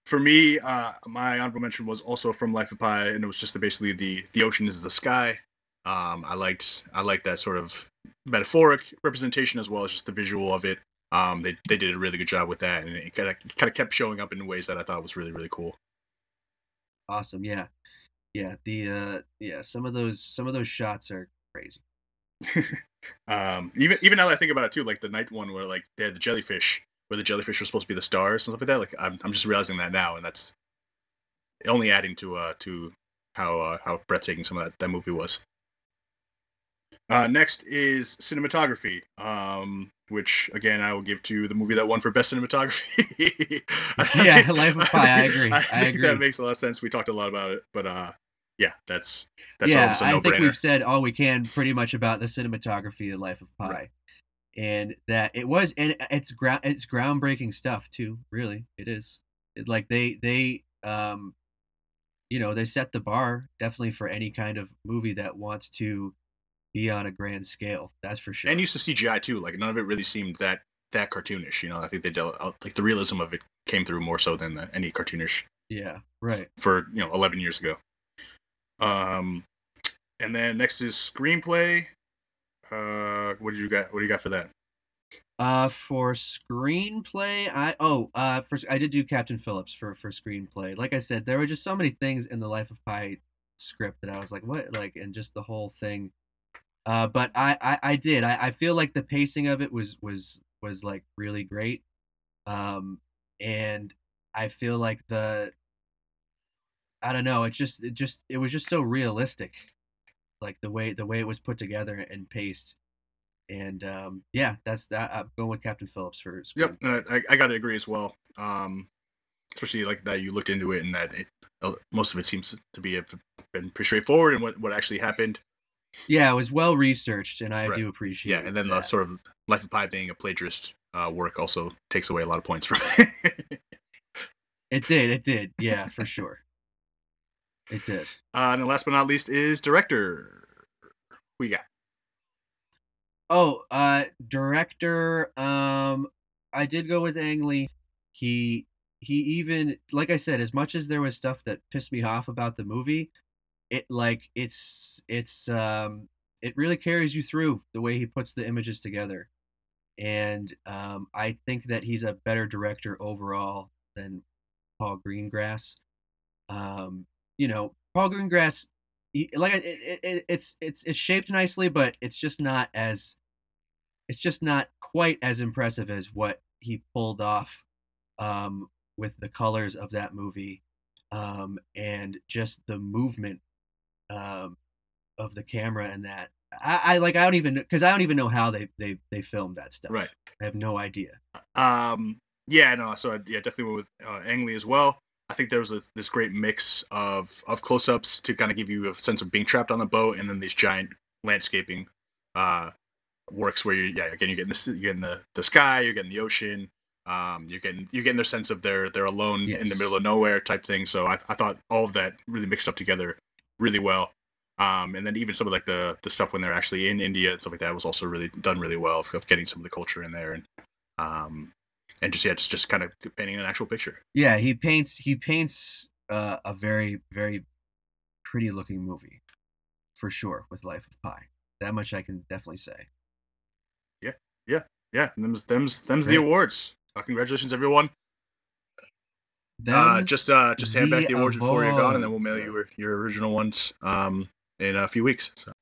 S9: for me, uh, my honorable mention was also from Life of Pi, and it was just basically the the ocean is the sky. Um, I liked I liked that sort of metaphoric representation as well as just the visual of it. Um, they they did a really good job with that, and it kind of kind of kept showing up in ways that I thought was really really cool.
S8: Awesome, yeah, yeah. The uh, yeah, some of those some of those shots are crazy.
S9: um, even even now that I think about it too, like the night one where like they had the jellyfish, where the jellyfish were supposed to be the stars and stuff like that. Like I'm I'm just realizing that now, and that's only adding to uh to how uh, how breathtaking some of that, that movie was. Uh, next is cinematography, um, which again I will give to the movie that won for best cinematography.
S8: Yeah, Life of Pi, I agree,
S9: I,
S8: I
S9: think
S8: agree.
S9: that makes a lot of sense. We talked a lot about it, but uh, yeah, that's that's
S8: yeah, I
S9: no
S8: think we've said all we can pretty much about the cinematography of Life of Pi,
S9: Right.
S8: And that it was and it's ground it's groundbreaking stuff too. Really, it is. It, like they they um you know they set the bar definitely for any kind of movie that wants to be on a grand scale. That's for sure.
S9: And use of CGI too. Like none of it really seemed that that cartoonish. You know, I think they dealt like the realism of it came through more so than the, any cartoonish
S8: yeah, right.
S9: for you know 11 years ago. Um, and then next is screenplay. Uh, what did you got? What do you got for that?
S8: Uh, for screenplay, I oh, uh, for I did do Captain Phillips for for screenplay. Like I said, there were just so many things in the Life of Pi script that I was like, what, like, and just the whole thing. Uh, but I I, I did. I, I feel like the pacing of it was was was like really great. Um, and I feel like the I don't know, it just it just it was just so realistic. Like the way the way it was put together and paced. And um, yeah, that's that. I'm going with Captain Phillips for.
S9: Yep, I, I got to agree as well. Um, especially like that you looked into it and that it, uh, most of it seems to be a, been pretty straightforward and what what actually happened.
S8: Yeah, it was well researched, and I
S9: Right.
S8: do appreciate.
S9: Yeah, and then the sort of Life of Pi being a plagiarist uh, work also takes away a lot of points from it.
S8: it did, it did. Yeah, for sure. It did.
S9: Uh, and then last but not least is director. Who you got?
S8: Oh, uh, director. Um, I did go with Ang Lee. He he even like I said, as much as there was stuff that pissed me off about the movie, it like it's it's um it really carries you through the way he puts the images together, and um, I think that he's a better director overall than Paul Greengrass. Um, you know, Paul Greengrass, he, like it, it, it, it's it's it's shaped nicely, but it's just not as it's just not quite as impressive as what he pulled off um, with the colors of that movie um, and just the movement um, of the camera and that. I, I like I don't even because I don't even know how they they they filmed that stuff.
S9: Right.
S8: I have no idea.
S9: Um, yeah, no, so I, yeah, definitely went with uh, Ang Lee as well. I think there was a, this great mix of of close-ups to kind of give you a sense of being trapped on the boat, and then these giant landscaping uh, works where you, yeah, again, you're getting the you're getting the, the sky, you're getting the ocean, um, you're getting you're getting their sense of they're they're alone in the middle of nowhere type thing. So I, I thought all of that really mixed up together really well. Um, and then even some of like the the stuff when they're actually in India and stuff like that was also really done really well of, of getting some of the culture in there and um, and just yeah, it's just kind of painting an actual picture.
S8: Yeah, he paints he paints uh, a very very pretty looking movie for sure with Life of Pi. That much I can definitely say.
S9: Yeah, yeah, yeah. and them's them's them's the awards. Uh, congratulations, everyone. Uh, just uh, just hand back
S8: the
S9: the awards before you're gone, and then we'll mail you your, your original ones um, in a few weeks. So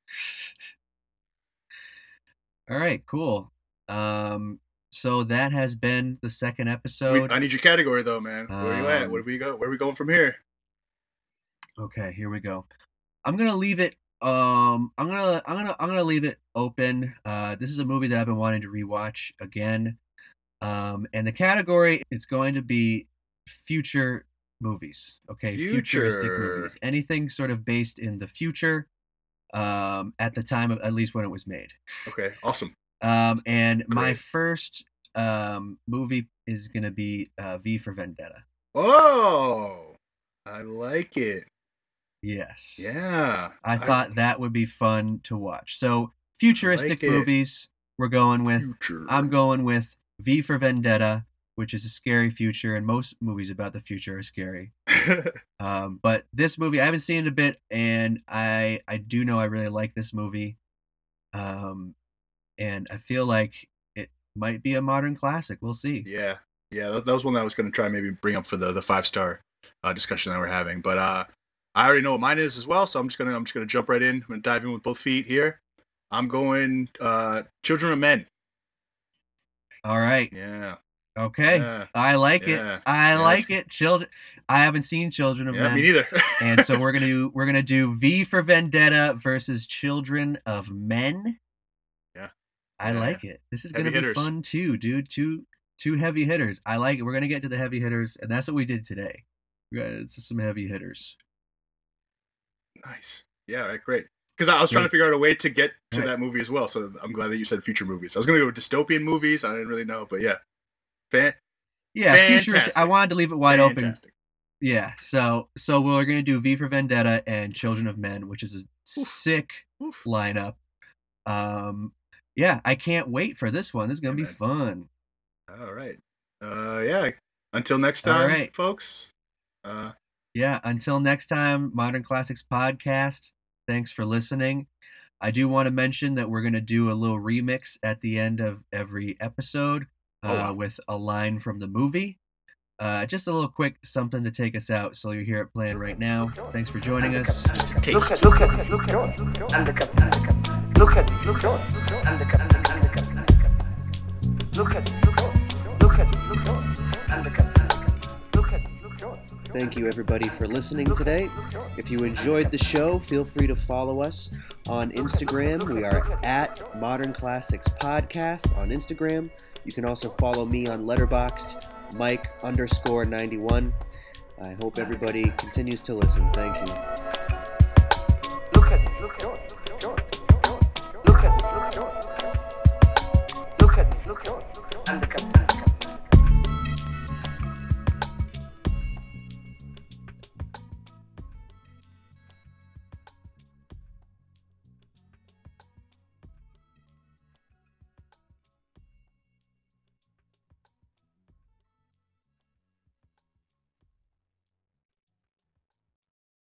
S8: All right, cool. Um, so that has been the second episode.
S9: I need your category though, man. Where are you at? Where
S8: Um,
S9: do we go? Where are we going from here?
S8: Okay, here we go. I'm gonna leave it. Um, I'm gonna I'm gonna I'm gonna leave it open. Uh, this is a movie that I've been wanting to rewatch again. Um, and the category is going to be future movies. Okay, futuristic movies. Anything sort of based in the future. Um, at the time of at least when it was made.
S9: Okay, awesome.
S8: Um, and my
S9: Great.
S8: first um movie is gonna be uh, V for Vendetta.
S9: Oh, I like it.
S8: Yes.
S9: Yeah,
S8: I thought that would be fun to watch. So futuristic
S9: it.
S8: movies we're going with.
S9: future.
S8: I'm going with V for Vendetta, which is a scary future, and most movies about the future are scary. Um, but this movie I haven't seen it a bit, and I I do know I really like this movie. Um, and I feel like it might be a modern classic. We'll see.
S9: Yeah, yeah, that, that was one that I was going to try maybe bring up for the the five star uh, discussion that we're having. But uh, I already know what mine is as well, so I'm just gonna I'm just gonna jump right in. I'm gonna dive in with both feet here. I'm going uh, Children of Men.
S8: All right.
S9: Yeah,
S8: Okay.
S9: yeah,
S8: I like
S9: Yeah.
S8: it. I
S9: Yeah,
S8: like it. Children. I haven't seen Children of
S9: yeah.
S8: Men.
S9: Me neither.
S8: and so we're gonna do we're gonna do V for Vendetta versus Children of Men. I
S9: Yeah.
S8: like it. This is
S9: Heavy
S8: gonna be
S9: hitters.
S8: fun too, dude. Two two heavy hitters. I like it. We're gonna get to the heavy hitters, and that's what we did today. We got into some heavy hitters.
S9: nice. Yeah, right, great. Because I was trying to figure out a way to get to
S8: Right.
S9: that movie as well. So I'm glad that you said future movies. I was gonna go with dystopian movies. I didn't really know, but yeah, fan.
S8: Yeah, futuristic. I wanted to leave it wide open
S9: fantastic.
S8: Yeah, so so we're gonna do V for Vendetta and Children of Men, which is a sick
S9: Oof.
S8: lineup. Um, yeah, I can't wait for this one. This is gonna be
S9: man.
S8: fun.
S9: All right. Uh, yeah. Until next time,
S8: right.
S9: folks. Uh,
S8: Yeah, until next time, Modern Classics Podcast. Thanks for listening. I do want to mention that we're going to do a little remix at the end of every episode uh,
S9: Oh, wow.
S8: with a line from the movie. Uh, just a little quick something to take us out, so you hear it playing right now. Thanks for joining us.
S6: Look at, look at, look at, undercut, undercut. Look at, look at, undercut, undercut, undercut, undercut. Look at, look at, look at, look at, undercut, undercut. Look at, look at.
S1: Thank you, everybody, for listening today. If you enjoyed the show, feel free to follow us on Instagram. We are at Modern Classics Podcast on Instagram. You can also follow me on Letterboxd, Mike underscore 91. I hope everybody continues to listen. Thank you.